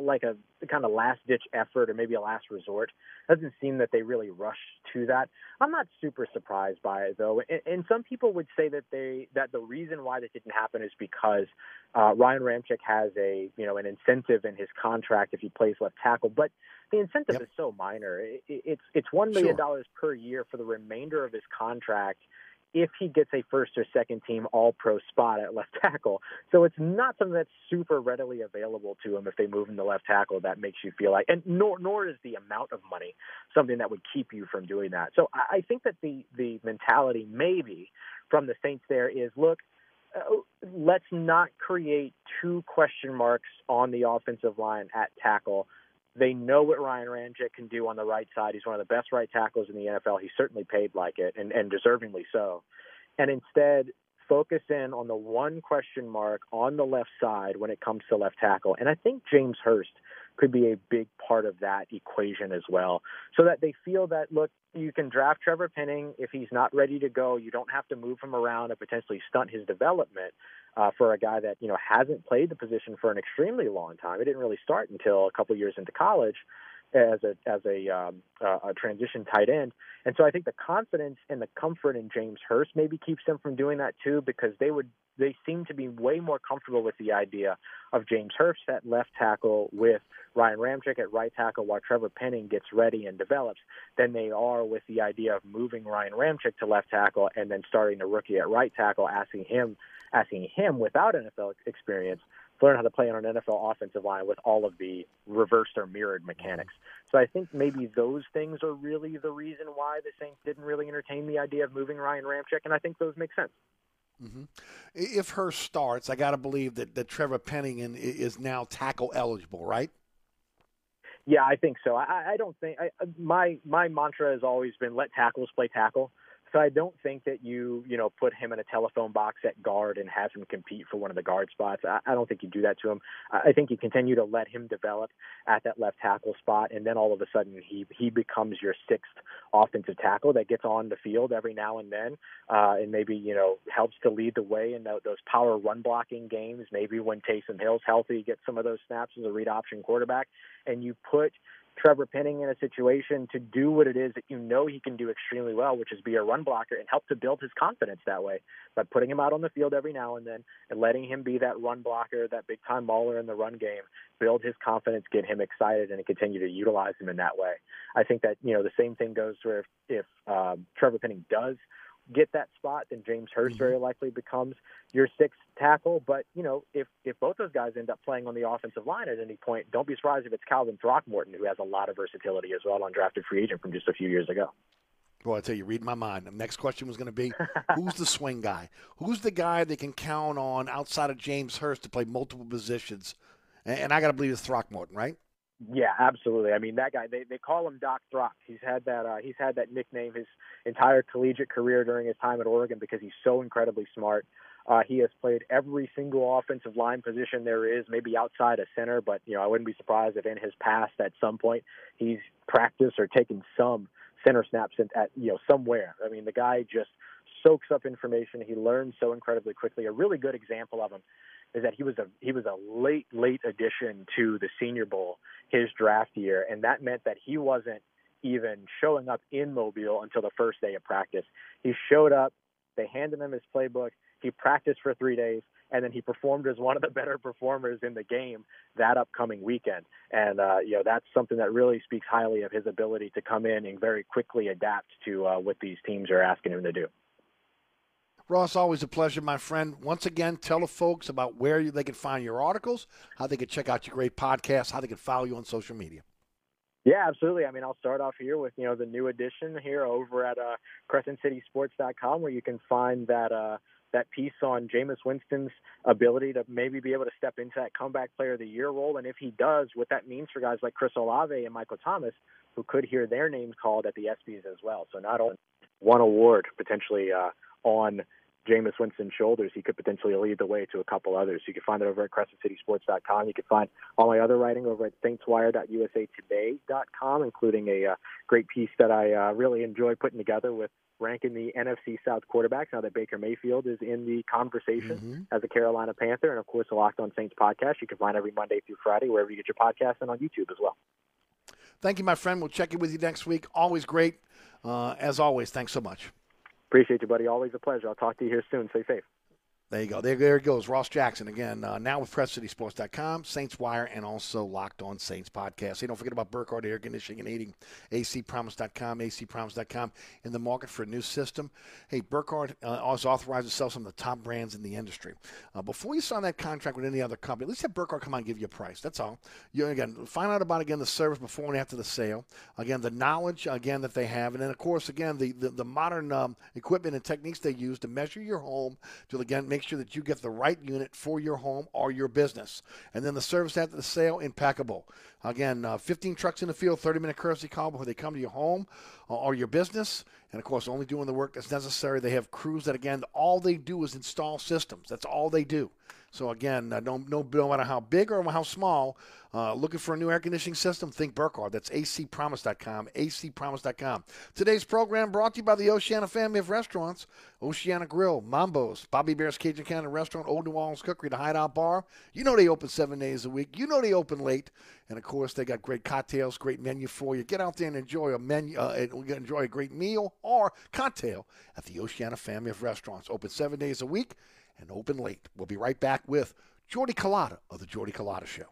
like a kind of last ditch effort or maybe a last resort. Doesn't seem that they really rush to that. I'm not super surprised by it though, and, and some people would say that they that the reason why this didn't happen is because uh, Ryan Ramczyk has a you know an incentive in his contract if he plays left tackle, but the incentive yep. is so minor. It, it's it's one million dollars sure. per year for the remainder of his contract if he gets a first or second team all pro spot at left tackle. So it's not something that's super readily available to him if they move him to left tackle that makes you feel like and nor nor is the amount of money something that would keep you from doing that. So I, I think that the the mentality maybe from the Saints there is look uh, let's not create two question marks on the offensive line at tackle they know what Ryan Ramczyk can do on the right side. He's one of the best right tackles in the NFL. He's certainly paid like it, and, and deservingly so. And instead, focus in on the one question mark on the left side when it comes to left tackle. And I think James Hurst could be a big part of that equation as well. So that they feel that, look, you can draft Trevor Penning. If he's not ready to go, you don't have to move him around and potentially stunt his development uh, for a guy that, you know, hasn't played the position for an extremely long time. He didn't really start until a couple years into college as a as a um, uh, a transition tight end. And so I think the confidence and the comfort in James Hurst maybe keeps them from doing that too, because they would they seem to be way more comfortable with the idea of James Hurst at left tackle with Ryan Ramczyk at right tackle while Trevor Penning gets ready and develops than they are with the idea of moving Ryan Ramczyk to left tackle and then starting a rookie at right tackle, asking him asking him without NFL experience to learn how to play on an NFL offensive line with all of the reversed or mirrored mechanics. So I think maybe those things are really the reason why the Saints didn't really entertain the idea of moving Ryan Ramczyk, and I think those make sense.
Mm-hmm. If her starts, I got to believe that, that Trevor Pennington is now tackle eligible, right?
Yeah, I think so. I, I don't think I, my my mantra has always been let tackles play tackle. So I don't think that you, you know, put him in a telephone box at guard and have him compete for one of the guard spots. I, I don't think you do that to him. I I think you continue to let him develop at that left tackle spot, and then all of a sudden he he becomes your sixth offensive tackle that gets on the field every now and then, uh, and maybe you know helps to lead the way in those power run blocking games. Maybe when Taysom Hill's healthy, get some of those snaps as a read option quarterback, and you put Trevor Penning in a situation to do what it is that you know he can do extremely well, which is be a run blocker and help to build his confidence that way by putting him out on the field every now and then and letting him be that run blocker, that big time mauler in the run game, build his confidence, get him excited, and continue to utilize him in that way. I think that you know the same thing goes for if, if um, Trevor Penning does get that spot, then James Hurst mm-hmm. very likely becomes your sixth tackle. But you know, if if both those guys end up playing on the offensive line at any point, don't be surprised if it's Calvin Throckmorton who has a lot of versatility as well, undrafted free agent from just a few years ago.
Well, I tell you, read my mind. The next question was going to be, who's the swing guy? Who's the guy they can count on outside of James Hurst to play multiple positions? And, and I got to believe it's Throckmorton, right?
Yeah, absolutely. I mean, that guy they they call him Doc Throck. He's had that uh, he's had that nickname his entire collegiate career during his time at Oregon because he's so incredibly smart. Uh, he has played every single offensive line position there is, maybe outside of center, but you know I wouldn't be surprised if in his past at some point he's practiced or taken some center snaps at you know somewhere. I mean, the guy just soaks up information. He learns so incredibly quickly. A really good example of him is that he was a he was a late late addition to the Senior Bowl his draft year, and that meant that he wasn't even showing up in Mobile until the first day of practice. He showed up, they handed him his playbook, he practiced for three days, and then he performed as one of the better performers in the game that upcoming weekend. And uh, you know that's something that really speaks highly of his ability to come in and very quickly adapt to uh, what these teams are asking him to do.
Ross, always a pleasure, my friend. Once again, tell the folks about where they can find your articles, how they can check out your great podcast, how they can follow you on social media.
Yeah, absolutely. I mean, I'll start off here with you know the new edition here over at uh, CrescentCitySports.com, where you can find that uh, that piece on Jameis Winston's ability to maybe be able to step into that comeback player of the year role, and if he does, what that means for guys like Chris Olave and Michael Thomas, who could hear their names called at the ESPYS as well. So not only one award potentially uh, on Jameis Winston's shoulders, he could potentially lead the way to a couple others. You can find it over at CrescentCitySports.com. You can find all my other writing over at SaintsWire.usatoday.com, including a uh, great piece that I uh, really enjoy putting together with ranking the NFC South quarterbacks now that Baker Mayfield is in the conversation
Mm-hmm.
as a Carolina Panther. And of course, the Locked on Saints podcast you can find every Monday through Friday wherever you get your podcasts and on YouTube as well.
Thank you, my friend. We'll check in with you next week. Always great. Uh, as always, thanks so much.
Appreciate you, buddy. Always a pleasure. I'll talk to you here soon. Stay safe.
There you go. There, there it goes. Ross Jackson again, uh, now with CrescentCitySports.com, Saints Wire, and also Locked On Saints podcast. Hey, don't forget about Burkhardt Air Conditioning and Heating, acpromise.com, acpromise.com, in the market for a new system. Hey, Burkhardt uh, is authorized to sell some of the top brands in the industry. Uh, before you sign that contract with any other company, at least have Burkhardt come on and give you a price. That's all. You again find out about again the service before and after the sale. Again, the knowledge again that they have, and then of course again the the, the modern um, equipment and techniques they use to measure your home to again make sure that you get the right unit for your home or your business. And then the service after the sale, impeccable. Again, uh, 15 trucks in the field, 30 minute courtesy call before they come to your home or, or your business. And of course, only doing the work that's necessary. They have crews that, again, all they do is install systems. That's all they do. So again, uh, no, no, no matter how big or how small, uh, looking for a new air conditioning system, think Burkhardt. That's acpromise.com, acpromise.com. Today's program brought to you by the Oceana family of restaurants, Oceana Grill, Mambo's, Bobby Hebert's Cajun Cannon Restaurant, Old New Orleans Cookery, the Hideout Bar. You know they open seven days a week. You know they open late. And of course, they got great cocktails, great menu for you. Get out there and enjoy a menu, uh, enjoy a great meal or cocktail at the Oceana family of restaurants. Open seven days a week and open late. We'll be right back with Jordy Culotta of the Jordy Culotta Show.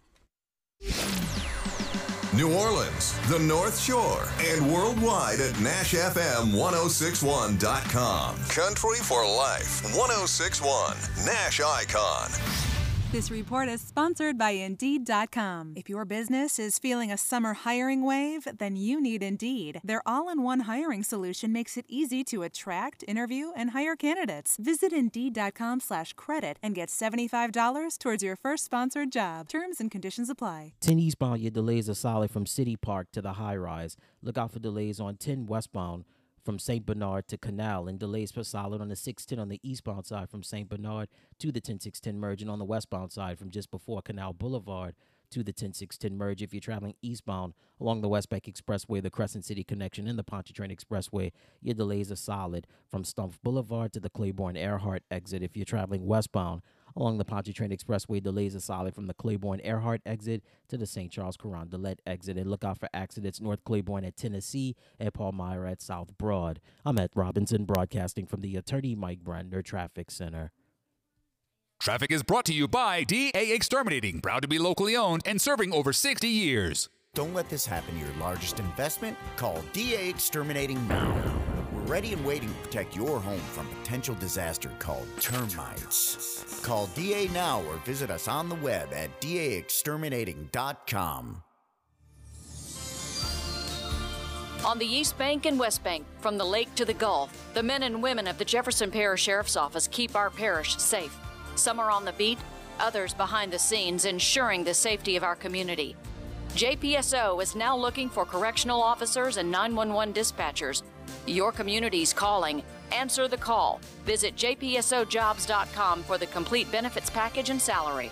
New Orleans, the North Shore, and worldwide at NashFM1061.com. Country for Life 1061, Nash Icon.
This report is sponsored by Indeed.com. If your business is feeling a summer hiring wave, then you need Indeed. Their all in one hiring solution makes it easy to attract, interview, and hire candidates. Visit Indeed.com slash credit and get $75 towards your first sponsored job. Terms and conditions apply.
10 eastbound, your delays are solid from City Park to the high rise. Look out for delays on 10 westbound from St. Bernard to Canal, and delays for solid on the 610 on the eastbound side from St. Bernard to the 10610 merge, and on the westbound side from just before Canal Boulevard to the 10610 merge. If you're traveling eastbound along the West Bank Expressway, the Crescent City connection, and the Pontchartrain Expressway, your delays are solid from Stumpf Boulevard to the Claiborne Earhart exit. If you're traveling westbound along the Pontchartrain Expressway, delays are solid from the Claiborne Earhart exit to the St. Charles Carondelet exit. And look out for accidents North Claiborne at Tennessee and Palmyra at South Broad. I'm at Robinson, broadcasting from the Attorney Mike Brandner Traffic Center.
Traffic is brought to you by DA Exterminating, proud to be locally owned and serving over 60 years.
Don't let this happen to your largest investment. Call DA Exterminating now. Ready and waiting to protect your home from potential disaster called termites. Call DA now or visit us on the web at daexterminating.com.
On the East Bank and West Bank, from the lake to the Gulf, the men and women of the Jefferson Parish Sheriff's Office keep our parish safe. Some are on the beat, others behind the scenes, ensuring the safety of our community. JPSO is now looking for correctional officers and 911 dispatchers. Your community's calling. Answer the call. Visit jpsojobs.com for the complete benefits package and salary.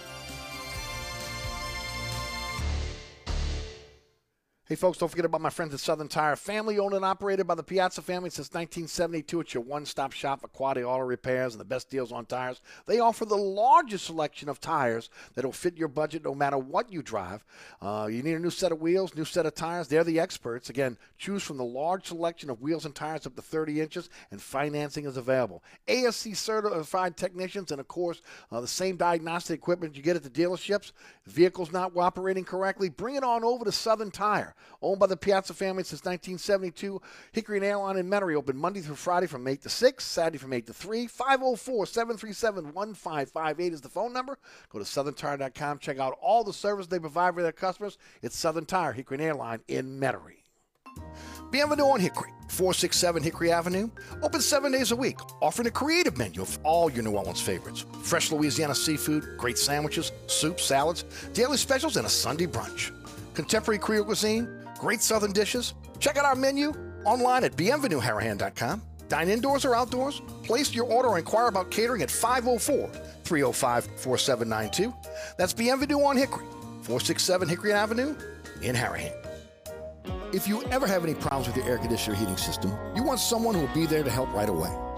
Hey, folks, don't forget about my friends at Southern Tire. Family owned and operated by the Piazza family since 1972. It's your one stop shop for quality auto repairs and the best deals on tires. They offer the largest selection of tires that will fit your budget no matter what you drive. Uh, you need a new set of wheels, new set of tires. They're the experts. Again, choose from the large selection of wheels and tires up to 30 inches, and financing is available. ASE certified technicians, and of course, uh, the same diagnostic equipment you get at the dealerships. Vehicles not operating correctly, bring it on over to Southern Tire. Owned by the Piazza family since 1972. Hickory and Airline in Metairie open Monday through Friday from 8 to 6, Saturday from 8 to 3. 504 737 1558 is the phone number. Go to southerntire.com. Check out all the service they provide for their customers. It's Southern Tire, Hickory and Airline in Metairie. Bienvenue on Hickory, 467 Hickory Avenue. Open seven days a week, offering a creative menu of all your New Orleans favorites. Fresh Louisiana seafood, great sandwiches, soups, salads, daily specials, and a Sunday brunch. Contemporary Creole cuisine, great southern dishes. Check out our menu online at bienvenueharahan.com. Dine indoors or outdoors. Place your order or inquire about catering at 504 305 4792. That's Bienvenue on Hickory, 467 Hickory Avenue in Harahan.
If you ever have any problems with your air conditioner heating system, you want someone who will be there to help right away.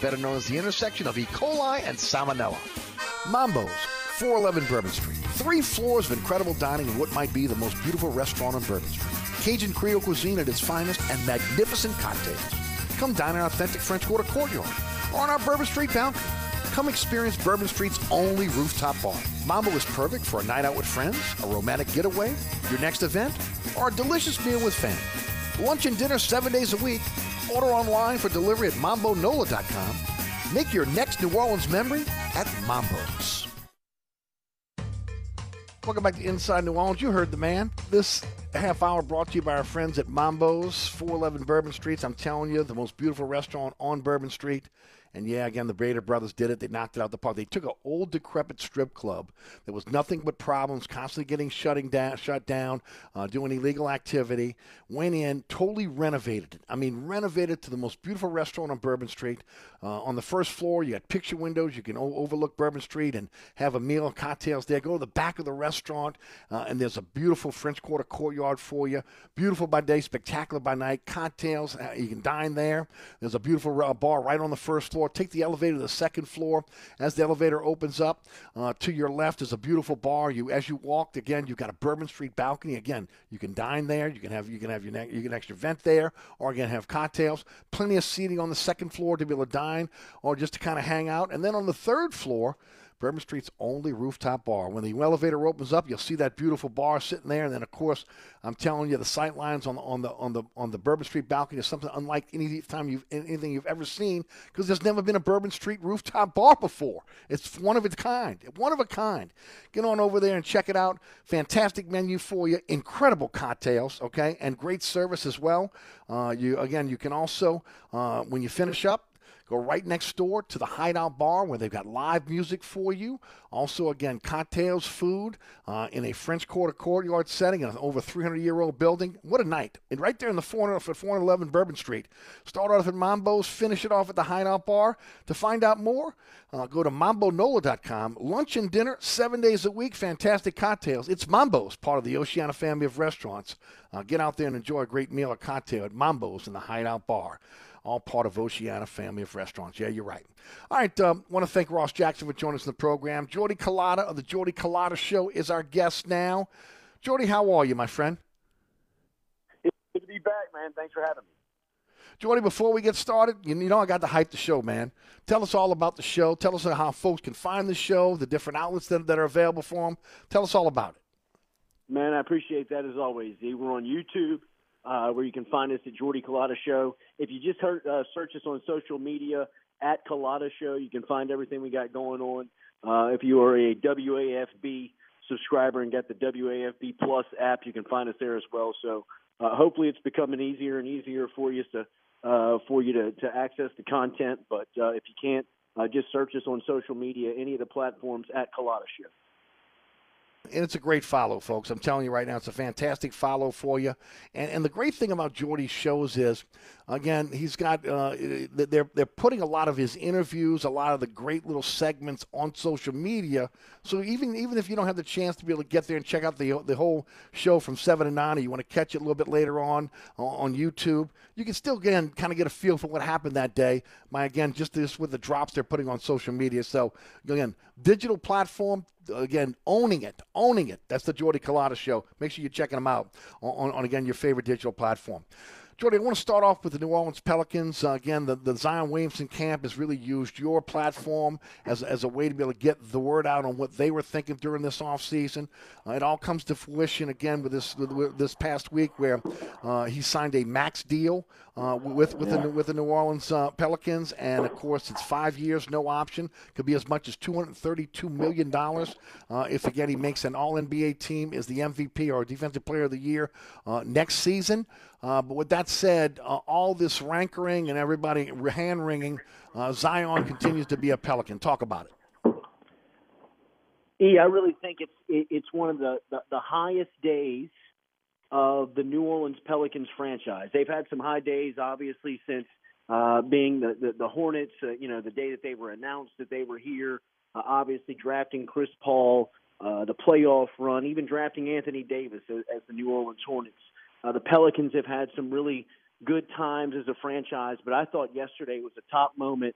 better known as the intersection of E. coli and salmonella. Mambo's, 411 Bourbon Street. Three floors of incredible dining in what might be the most beautiful restaurant on Bourbon Street. Cajun Creole cuisine at its finest and magnificent cocktails. Come dine in our authentic French Quarter courtyard or on our Bourbon Street balcony. Come experience Bourbon Street's only rooftop bar. Mambo is perfect for a night out with friends, a romantic getaway, your next event, or a delicious meal with family. Lunch and dinner seven days a week. Order online for delivery at mambonola.com. Make your next New Orleans memory at Mambo's. Welcome back to Inside New Orleans. You heard the man. This half hour brought to you by our friends at Mambo's, 411 Bourbon Street. I'm telling you, the most beautiful restaurant on Bourbon Street. And yeah, again, the Brader brothers did it. They knocked it out the park. They took an old, decrepit strip club that was nothing but problems, constantly getting shutting down, shut down, uh, doing illegal activity. Went in, totally renovated it. I mean, renovated to the most beautiful restaurant on Bourbon Street. Uh, on the first floor, you got picture windows. You can o- overlook Bourbon Street and have a meal, cocktails there. Go to the back of the restaurant, uh, and there's a beautiful French Quarter courtyard for you. Beautiful by day, spectacular by night. Cocktails. Uh, you can dine there. There's a beautiful bar right on the first floor. Take the elevator to the second floor. As the elevator opens up, uh, to your left is a beautiful bar. You, as you walked, again, you've got a Bourbon Street balcony. Again, you can dine there. You can have you can have your ne- you can extra vent there, or again have cocktails. Plenty of seating on the second floor to be able to dine, or just to kind of hang out. And then on the third floor. Bourbon Street's only rooftop bar. When the elevator opens up, you'll see that beautiful bar sitting there, and then of course, I'm telling you, the sight lines on the on the on the on the Bourbon Street balcony is something unlike any time you've anything you've ever seen because there's never been a Bourbon Street rooftop bar before. It's one of its kind, one of a kind. Get on over there and check it out. Fantastic menu for you, incredible cocktails, okay, and great service as well. Uh, you again, you can also uh, when you finish up. Go right next door to the Hideout Bar where they've got live music for you. Also, again, cocktails, food uh, in a French Quarter courtyard setting in an over 300 year old building. What a night. And right there in the 400, 411 Bourbon Street. Start off at Mambo's, finish it off at the Hideout Bar. To find out more, uh, go to mambonola.com. Lunch and dinner, seven days a week, fantastic cocktails. It's Mambo's, part of the Oceana family of restaurants. Uh, get out there and enjoy a great meal or cocktail at Mambo's in the Hideout Bar all part of Oceana family of restaurants. Yeah, you're right. All right, um, want to thank Ross Jackson for joining us in the program. Jordy Culotta of the Jordy Culotta Show is our guest now. Jordy, how are you, my friend?
Good to be back, man. Thanks for having me.
Jordy, before we get started, you know I got to hype the show, man. Tell us all about the show. Tell us how folks can find the show, the different outlets that, that are available for them. Tell us all about it.
Man, I appreciate that as always. We're on YouTube, uh, where you can find us at Jordy Culotta Show. If you just heard, uh, search us on social media at Culotta Show, you can find everything we got going on. Uh, if you are a WAFB subscriber and got the WAFB Plus app, you can find us there as well. So uh, hopefully, it's becoming easier and easier for you to uh, for you to, to access the content. But uh, if you can't, just search us on social media, any of the platforms at Culotta Show
and it's a great follow, folks. I'm telling you right now, it's a fantastic follow for you. And, and the great thing about Jordy's shows is, again, he's got uh, they're they're putting a lot of his interviews, a lot of the great little segments on social media. So even even if you don't have the chance to be able to get there and check out the the whole show from seven to nine, or you want to catch it a little bit later on on YouTube, you can still again kind of get a feel for what happened that day. My again, just this with the drops they're putting on social media. So again, digital platform again, owning it, owning it. That's the Jordy Culotta Show. Make sure you're checking them out on, on, again, your favorite digital platform. Jordy, I want to start off with the New Orleans Pelicans. Uh, again, the, the Zion Williamson camp has really used your platform as, as a way to be able to get the word out on what they were thinking during this offseason. Uh, it all comes to fruition again with this with, with this past week where uh, he signed a max deal uh, with with, yeah. the, with the New Orleans uh, Pelicans, and of course it's five years, no option. Could be as much as two hundred thirty-two million dollars uh, if again he makes an All NBA team, is the MVP or Defensive Player of the Year next season. Uh, but with that said, uh, all this rankering and everybody hand wringing, uh, Zion continues to be a Pelican. Talk about it.
E, I really think it's it's one of the, the, the highest days of the New Orleans Pelicans franchise. They've had some high days, obviously, since uh, being the the, the Hornets. Uh, you know, the day that they were announced that they were here. Uh, obviously, drafting Chris Paul, uh, the playoff run, even drafting Anthony Davis as, as the New Orleans Hornets. Uh, the Pelicans have had some really good times as a franchise, but I thought yesterday was a top moment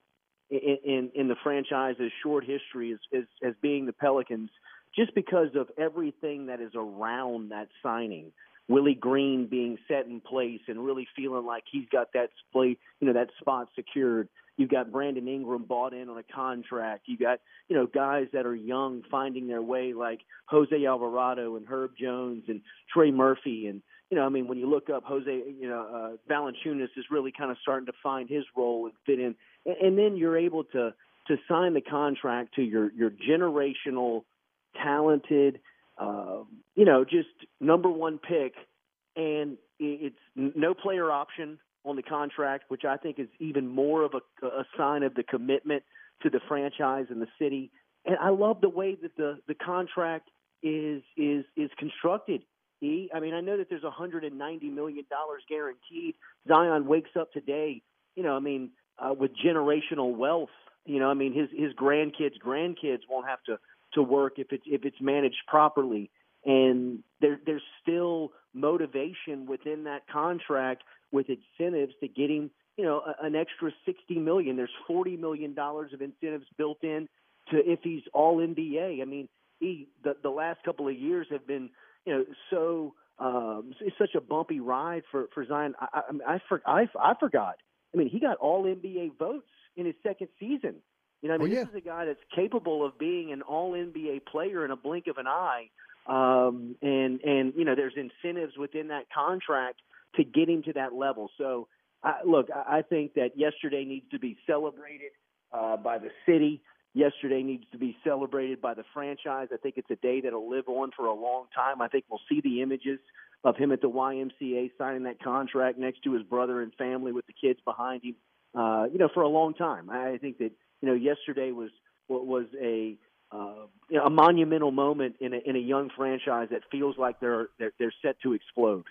in in, in the franchise's short history as, as as being the Pelicans, just because of everything that is around that signing. Willie Green being set in place and really feeling like he's got that play, you know, that spot secured. You've got Brandon Ingram bought in on a contract. You got, you know, guys that are young finding their way like Jose Alvarado and Herb Jones and Trey Murphy and you know, I mean, when you look up Jose, you know, uh, Valanciunas is really kind of starting to find his role and fit in, and, and then you're able to to sign the contract to your your generational, talented, uh, you know, just number one pick, and it's no player option on the contract, which I think is even more of a, a sign of the commitment to the franchise and the city. And I love the way that the the contract is is is constructed. I mean, I know that there's 190 million dollars guaranteed. Zion wakes up today, you know, I mean, uh, with generational wealth. You know, I mean, his his grandkids, grandkids won't have to to work if it's if it's managed properly. And there there's still motivation within that contract with incentives to getting you know, a, an extra 60 million. There's 40 million dollars of incentives built in to if he's all NBA. I mean, he the the last couple of years have been you know so um, it's such a bumpy ride for for Zion. I I, I, for, I I forgot. I mean, he got All NBA votes in his second season. You know, I mean, oh, yeah. this is a guy that's capable of being an All NBA player in a blink of an eye. Um, and and you know, there's incentives within that contract to get him to that level. So, I, look, I, I think that yesterday needs to be celebrated uh, by the city yesterday needs to be celebrated by the franchise. I think it's a day that'll live on for a long time. I think we'll see the images of him at the YMCA signing that contract next to his brother and family with the kids behind him. Uh, you know, for a long time. I think that you know yesterday was what was a uh, a monumental moment in a, in a young franchise that feels like they're they're, they're set to explode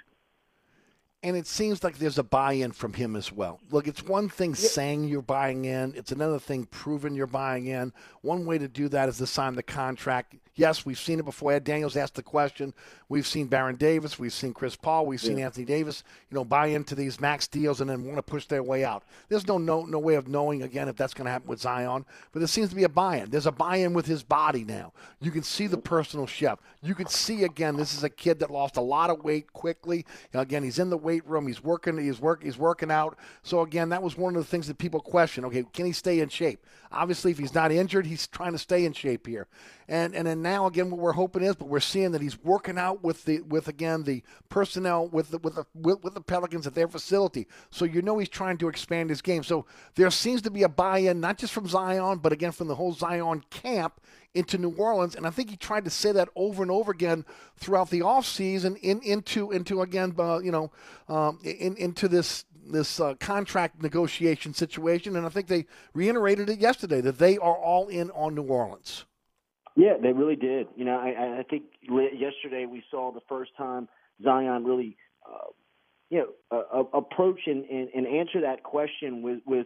and it seems like there's a buy-in from him as well. Look, it's one thing saying you're buying in; it's another thing proving you're buying in. One way to do that is to sign the contract. Yes, we've seen it before. Ed Daniels asked the question. We've seen Baron Davis, we've seen Chris Paul, we've seen yeah. Anthony Davis, you know, buy into these max deals and then want to push their way out. There's no no no way of knowing again if that's going to happen with Zion, but there seems to be a buy-in. There's a buy-in with his body now. You can see the personal chef. You can see again. This is a kid that lost a lot of weight quickly. Again, he's in the weight room. He's working. He's work. He's working out. So again, that was one of the things that people question. Okay, can he stay in shape? Obviously, if he's not injured, he's trying to stay in shape here. And and then now again, what we're hoping is, but we're seeing that he's working out with the with again the personnel with the with the with, with the Pelicans at their facility. So you know he's trying to expand his game. So there seems to be a buy-in, not just from Zion, but again from the whole Zion camp into New Orleans. And I think he tried to say that over and over again throughout the offseason in, into into again uh, you know um, in, into this this uh, contract negotiation situation. And I think they reiterated it yesterday that they are all in on New Orleans.
Yeah, they really did. You know, I, I think yesterday we saw the first time Zion really, uh, you know, uh, approach and, and, and answer that question with with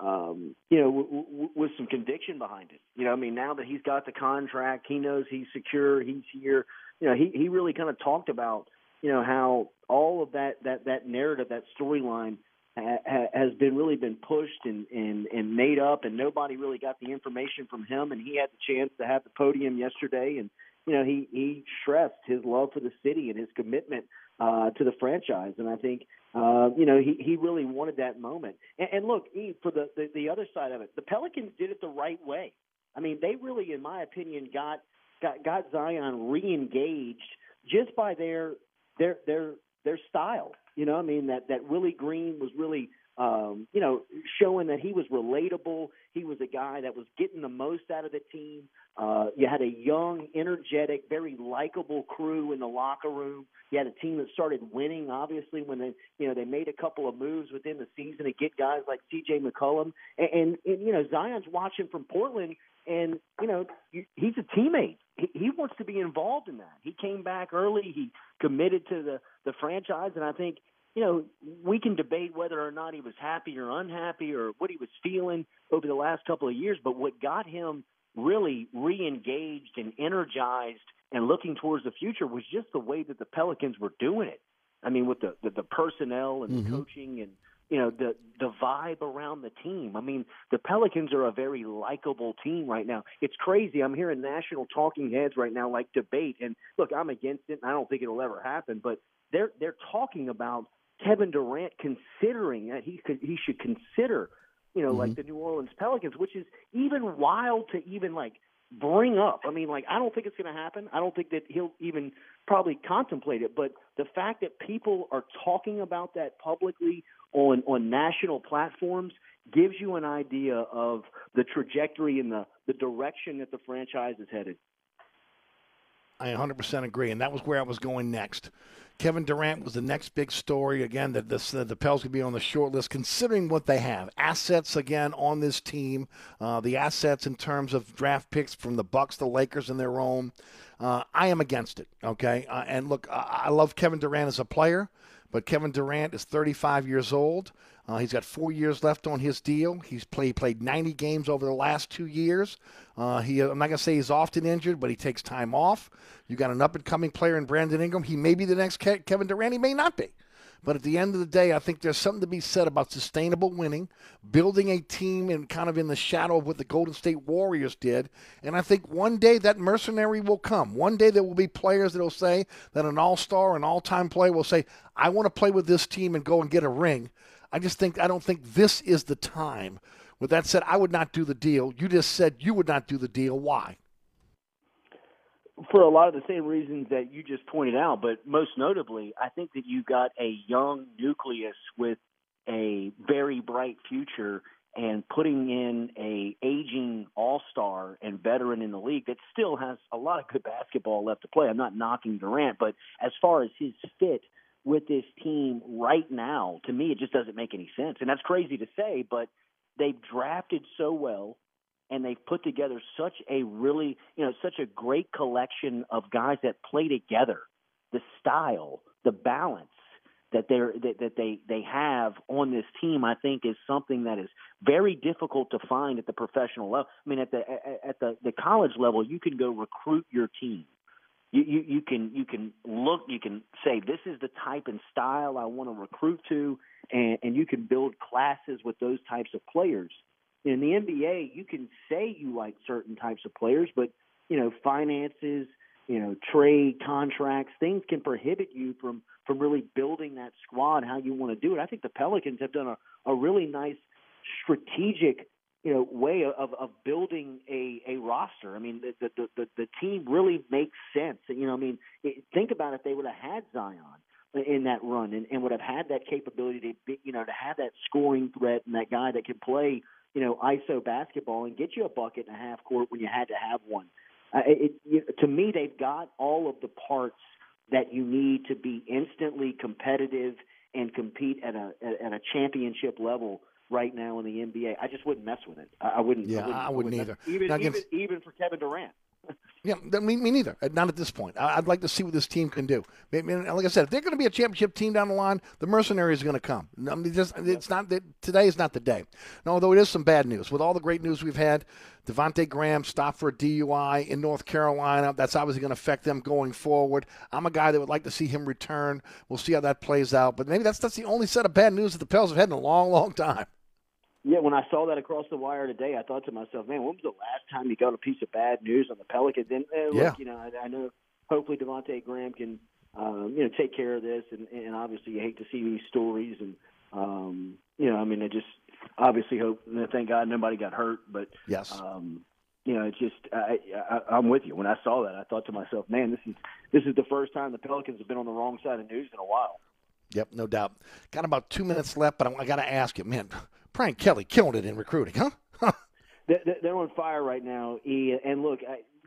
um, you know, w- w- with some conviction behind it. You know, I mean, now that he's got the contract, he knows he's secure, he's here. You know, he he really kind of talked about, you know, how all of that that that narrative, that storyline ha- has been really been pushed and, and and made up, and nobody really got the information from him. And he had the chance to have the podium yesterday, and you know he he stressed his love for the city and his commitment uh, to the franchise. And I think uh, you know he he really wanted that moment. And, and look, Eve, for the, the the other side of it, the Pelicans did it the right way. I mean, they really, in my opinion, got got got Zion re-engaged just by their their their their style. You know, I mean that that Willie Green was really um, you know, showing that he was relatable. He was a guy that was getting the most out of the team. Uh, you had a young, energetic, very likable crew in the locker room. You had a team that started winning, obviously, when they, you know, they made a couple of moves within the season to get guys like C.J. McCollum. And, and, and you know, Zion's watching from Portland, and you know, he's a teammate. He, wants to be involved in that. He came back early. He committed to the the franchise, and I think you know, we can debate whether or not he was happy or unhappy or what he was feeling over the last couple of years, but what got him really re-engaged and energized and looking towards the future was just the way that the Pelicans were doing it. I mean, with the the, the personnel and
Mm-hmm.
the coaching and you know the the vibe around the team. I mean, the Pelicans are a very likable team right now. It's crazy. I'm hearing national talking heads right now like debate and look, I'm against it and I don't think it'll ever happen, but they're they're talking about Kevin Durant considering that he could he should consider, you know, like mm-hmm. the New Orleans Pelicans, which is even wild to even like bring up. I mean, like I don't think it's going to happen. I don't think that he'll even probably contemplate it. But the fact that people are talking about that publicly on on national platforms gives you an idea of the trajectory and the the direction that the franchise is headed.
I 100% agree, and that was where I was going next. Kevin Durant was the next big story. Again, that uh, the Pels could be on the short list, considering what they have. Assets again on this team. Uh, the assets in terms of draft picks from the Bucks, the Lakers, and their own. Uh, I am against it. Okay, uh, and look, I, I love Kevin Durant as a player, but Kevin Durant is 35 years old. Uh, he's got four years left on his deal. He's played played 90 games over the last two years. Uh, he, I'm not going to say he's often injured, but he takes time off. You got an up and coming player in Brandon Ingram. He may be the next Ke- Kevin Durant. He may not be. But at the end of the day, I think there's something to be said about sustainable winning, building a team and kind of in the shadow of what the Golden State Warriors did. And I think one day that mercenary will come. One day there will be players that will say that an all star, an all time player will say, I want to play with this team and go and get a ring. I just think, I don't think this is the time. With that said, I would not do the deal. You just said you would not do the deal. Why?
For a lot of the same reasons that you just pointed out, but most notably, I think that you got a young nucleus with a very bright future and putting in a aging all-star and veteran in the league that still has a lot of good basketball left to play. I'm not knocking Durant, but as far as his fit with this team right now, to me it just doesn't make any sense. And that's crazy to say, but they've drafted so well and they've put together such a really, you know, such a great collection of guys that play together. The style, the balance that they're that, that they they have on this team, I think, is something that is very difficult to find at the professional level. I mean, at the at the the college level, you can go recruit your team. You, you you can you can look you can say this is the type and style I want to recruit to, and and you can build classes with those types of players in the NBA, you can say you like certain types of players, but you know, finances, you know, trade contracts, things can prohibit you from from really building that squad how you want to do it. I think the Pelicans have done a, a really nice strategic, you know, way of of building a a roster. I mean, the the the, the team really makes sense. You know, I mean, it, think about if they would have had Zion in that run and, and would have had that capability to be, you know to have that scoring threat and that guy that can play you know, ISO basketball and get you a bucket and a half court when you had to have one. Uh, it, it, to me, they've got all of the parts that you need to be instantly competitive and compete at a at a championship level right now in the NBA. I just wouldn't mess with it. I, I wouldn't.
Yeah,
I wouldn't,
I wouldn't
mess-
either.
Even
Now,
even, even for Kevin Durant.
Yeah, me, me neither. Uh, Not at this point. I'd like to see what this team can do. Like I said, if they're going to be a championship team down the line, the mercenaries are going to come. I mean, just, it's not that today is not the day. No, although it is some bad news. With all the great news we've had, Devontae Graham stopped for a DUI in North Carolina. That's obviously going to affect them going forward. I'm a guy that would like to see him return. We'll see how that plays out. But maybe that's that's the only set of bad news that the Pels have had in a long, long time.
Yeah, when I saw that across the wire today, I thought to myself, man, when was the last time you got a piece of bad news on the Pelicans? And uh, look, you know, I, I know hopefully Devontae Graham can um, you know, take care of this. And, and obviously, you hate to see these stories. And um, you know, I mean, I just obviously hope. Thank God nobody got hurt. But
yes,
um, you know, it's just I, I, I'm with you. When I saw that, I thought to myself, man, this is this is the first time the Pelicans have been on the wrong side of news in a while.
Yep, no doubt. Got about two minutes left, but I, I got to ask you, man, Brian Kelly killing it in recruiting, huh?
they're, on fire right now. And look,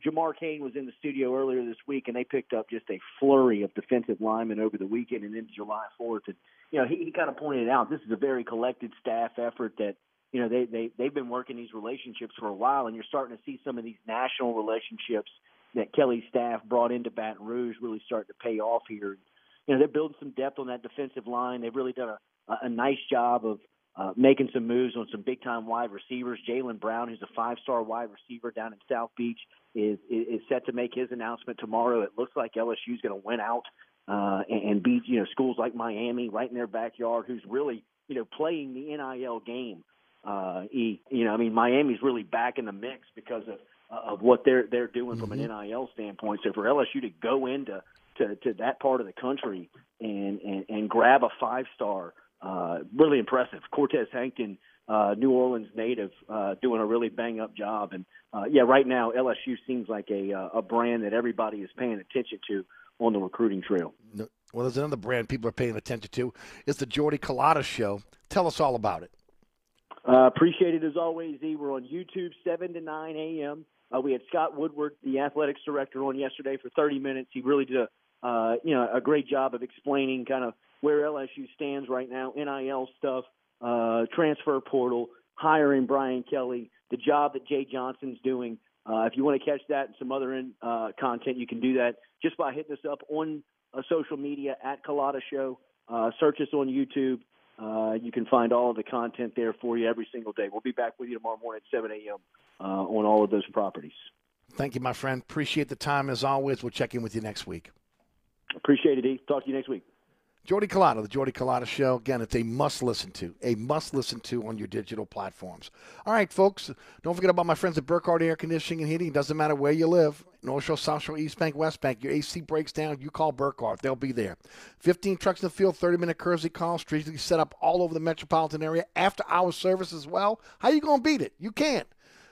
Jamar Cain was in the studio earlier this week, and they picked up just a flurry of defensive linemen over the weekend and into July 4th. And you know, he, he kind of pointed out this is a very collected staff effort that you know they they they've been working these relationships for a while, and you're starting to see some of these national relationships that Kelly's staff brought into Baton Rouge really starting to pay off here. You know, they're building some depth on that defensive line. They've really done a, a nice job of uh, making some moves on some big time wide receivers. Jalen Brown, who's a five star wide receiver down in South Beach, is, is set to make his announcement tomorrow. It looks like LSU is going to win out uh, and, and beat you know schools like Miami right in their backyard, who's really you know playing the NIL game. Uh, e, you know, I mean, Miami's really back in the mix because of of what they're they're doing mm-hmm. from an mm-hmm. NIL standpoint. So for LSU to go into to, to that part of the country and and, and grab a five star uh, really impressive. Cortez Hankton, uh, New Orleans native, uh, doing a really bang up job. And uh, yeah, right now LSU seems like a uh, a brand that everybody is paying attention to on the recruiting trail.
Well, there's another brand people are paying attention to. It's the Jordy Culotta Show. Tell us all about it.
Uh, appreciate it as always, E. We're on YouTube 7 to 9 a.m. Uh, we had Scott Woodward, the athletics director, on yesterday for 30 minutes. He really did a, uh, you know, a great job of explaining kind of where LSU stands right now, NIL stuff, uh, transfer portal, hiring Brian Kelly, the job that Jay Johnson's doing. Uh, if you want to catch that and some other in, uh, content, you can do that just by hitting us up on uh, social media at Culotta Show. Uh, search us on YouTube. Uh, you can find all of the content there for you every single day. We'll be back with you tomorrow morning at 7 a.m. Uh, on all of those properties.
Thank you, my friend. Appreciate the time as always. We'll check in with you next week.
Appreciate it, E. Talk to you next week.
Jordy Culotta, the Jordy Culotta Show. Again, it's a must listen to, a must listen to on your digital platforms. All right, folks, don't forget about my friends at Burkhardt Air Conditioning and Heating. Doesn't matter where you live North Shore, South Shore, East Bank, West Bank. Your AC breaks down, you call Burkhardt. They'll be there. 15 trucks in the field, 30 minute courtesy call, strategically set up all over the metropolitan area. After hour service as well. How you going to beat it? You can't.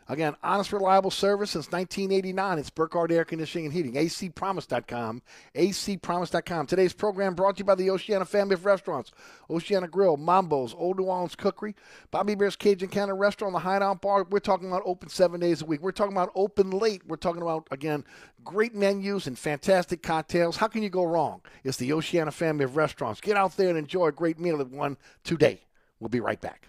Again, honest, reliable service since 1989. It's Burkhardt Air Conditioning and Heating. acpromise.com. acpromise.com. Today's program brought to you by the Oceana family of restaurants. Oceana Grill, Mambo's, Old New Orleans Cookery, Bobby Hebert's Cajun Cannon Restaurant, the Hideout Bar. We're talking about open seven days a week. We're talking about open late. We're talking about, again, great menus and fantastic cocktails. How can you go wrong? It's the Oceana family of restaurants. Get out there and enjoy a great meal at one today. We'll be right back.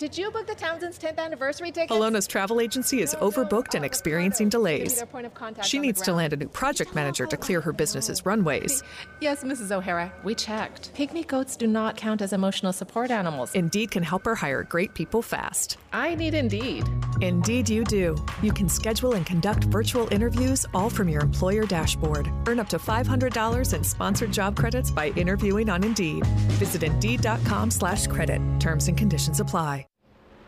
Did you book the Townsend's 10th anniversary tickets?
Alona's travel agency is overbooked and experiencing delays.
their point of contact
She needs to land a new project manager to clear her business's runways. [laughs]
Yes, Mrs. O'Hara, we checked. Pygmy goats do not count as emotional support animals.
Indeed can help her hire great people fast.
I need Indeed.
Indeed, you do. You can schedule and conduct virtual interviews all from your employer dashboard. Earn up to $500 in sponsored job credits by interviewing on Indeed. Visit Indeed.com slash credit. Terms and conditions apply.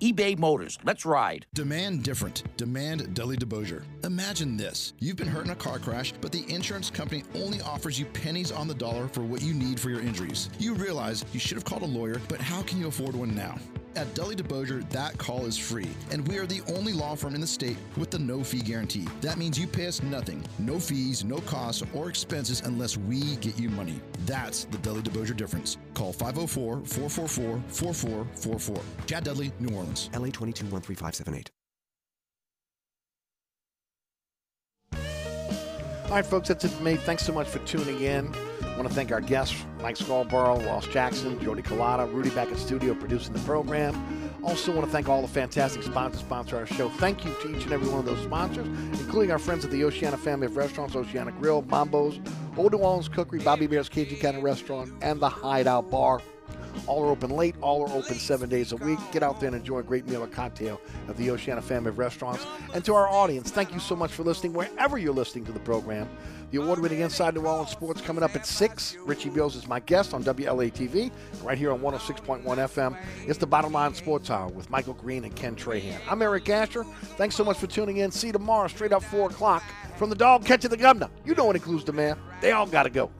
eBay Motors. Let's ride.
Demand different. Demand Dudley DeBosier. Imagine this. You've been hurt in a car crash, but the insurance company only offers you pennies on the dollar for what you need for your injuries. You realize you should have called a lawyer, but how can you afford one now? At Dudley DeBosier, that call is free, and we are the only law firm in the state with the no fee guarantee. That means you pay us nothing, no fees, no costs, or expenses unless we get you money. That's the Dudley DeBosier difference. Call 504 444 4444. Chad Dudley, New Orleans.
LA 22 13578.
All right, folks, that's it for me. Thanks so much for tuning in. I want to thank our guests, Mike Scarborough, Ross Jackson, Jody Culotta, Rudy back in studio producing the program. Also want to thank all the fantastic sponsors sponsor our show. Thank you to each and every one of those sponsors, including our friends at the Oceana family of restaurants, Oceana Grill, Mambo's, Old New Orleans Cookery, Bobby Hebert's Cajun Cannon Restaurant, and the Hideout Bar. All are open late, all are open seven days a week. Get out there and enjoy a great meal or cocktail at the Oceana family of restaurants. And to our audience, thank you so much for listening wherever you're listening to the program. The award winning Inside New Orleans Sports coming up at 6. Richie Bills is my guest on WLATV, right here on 106.1 FM. It's the Bottom Line Sports Hour with Michael Green and Ken Trahan. I'm Eric Asher. Thanks so much for tuning in. See you tomorrow, straight up 4 o'clock. From the dog catching the governor. You know what includes the man. They all got to go.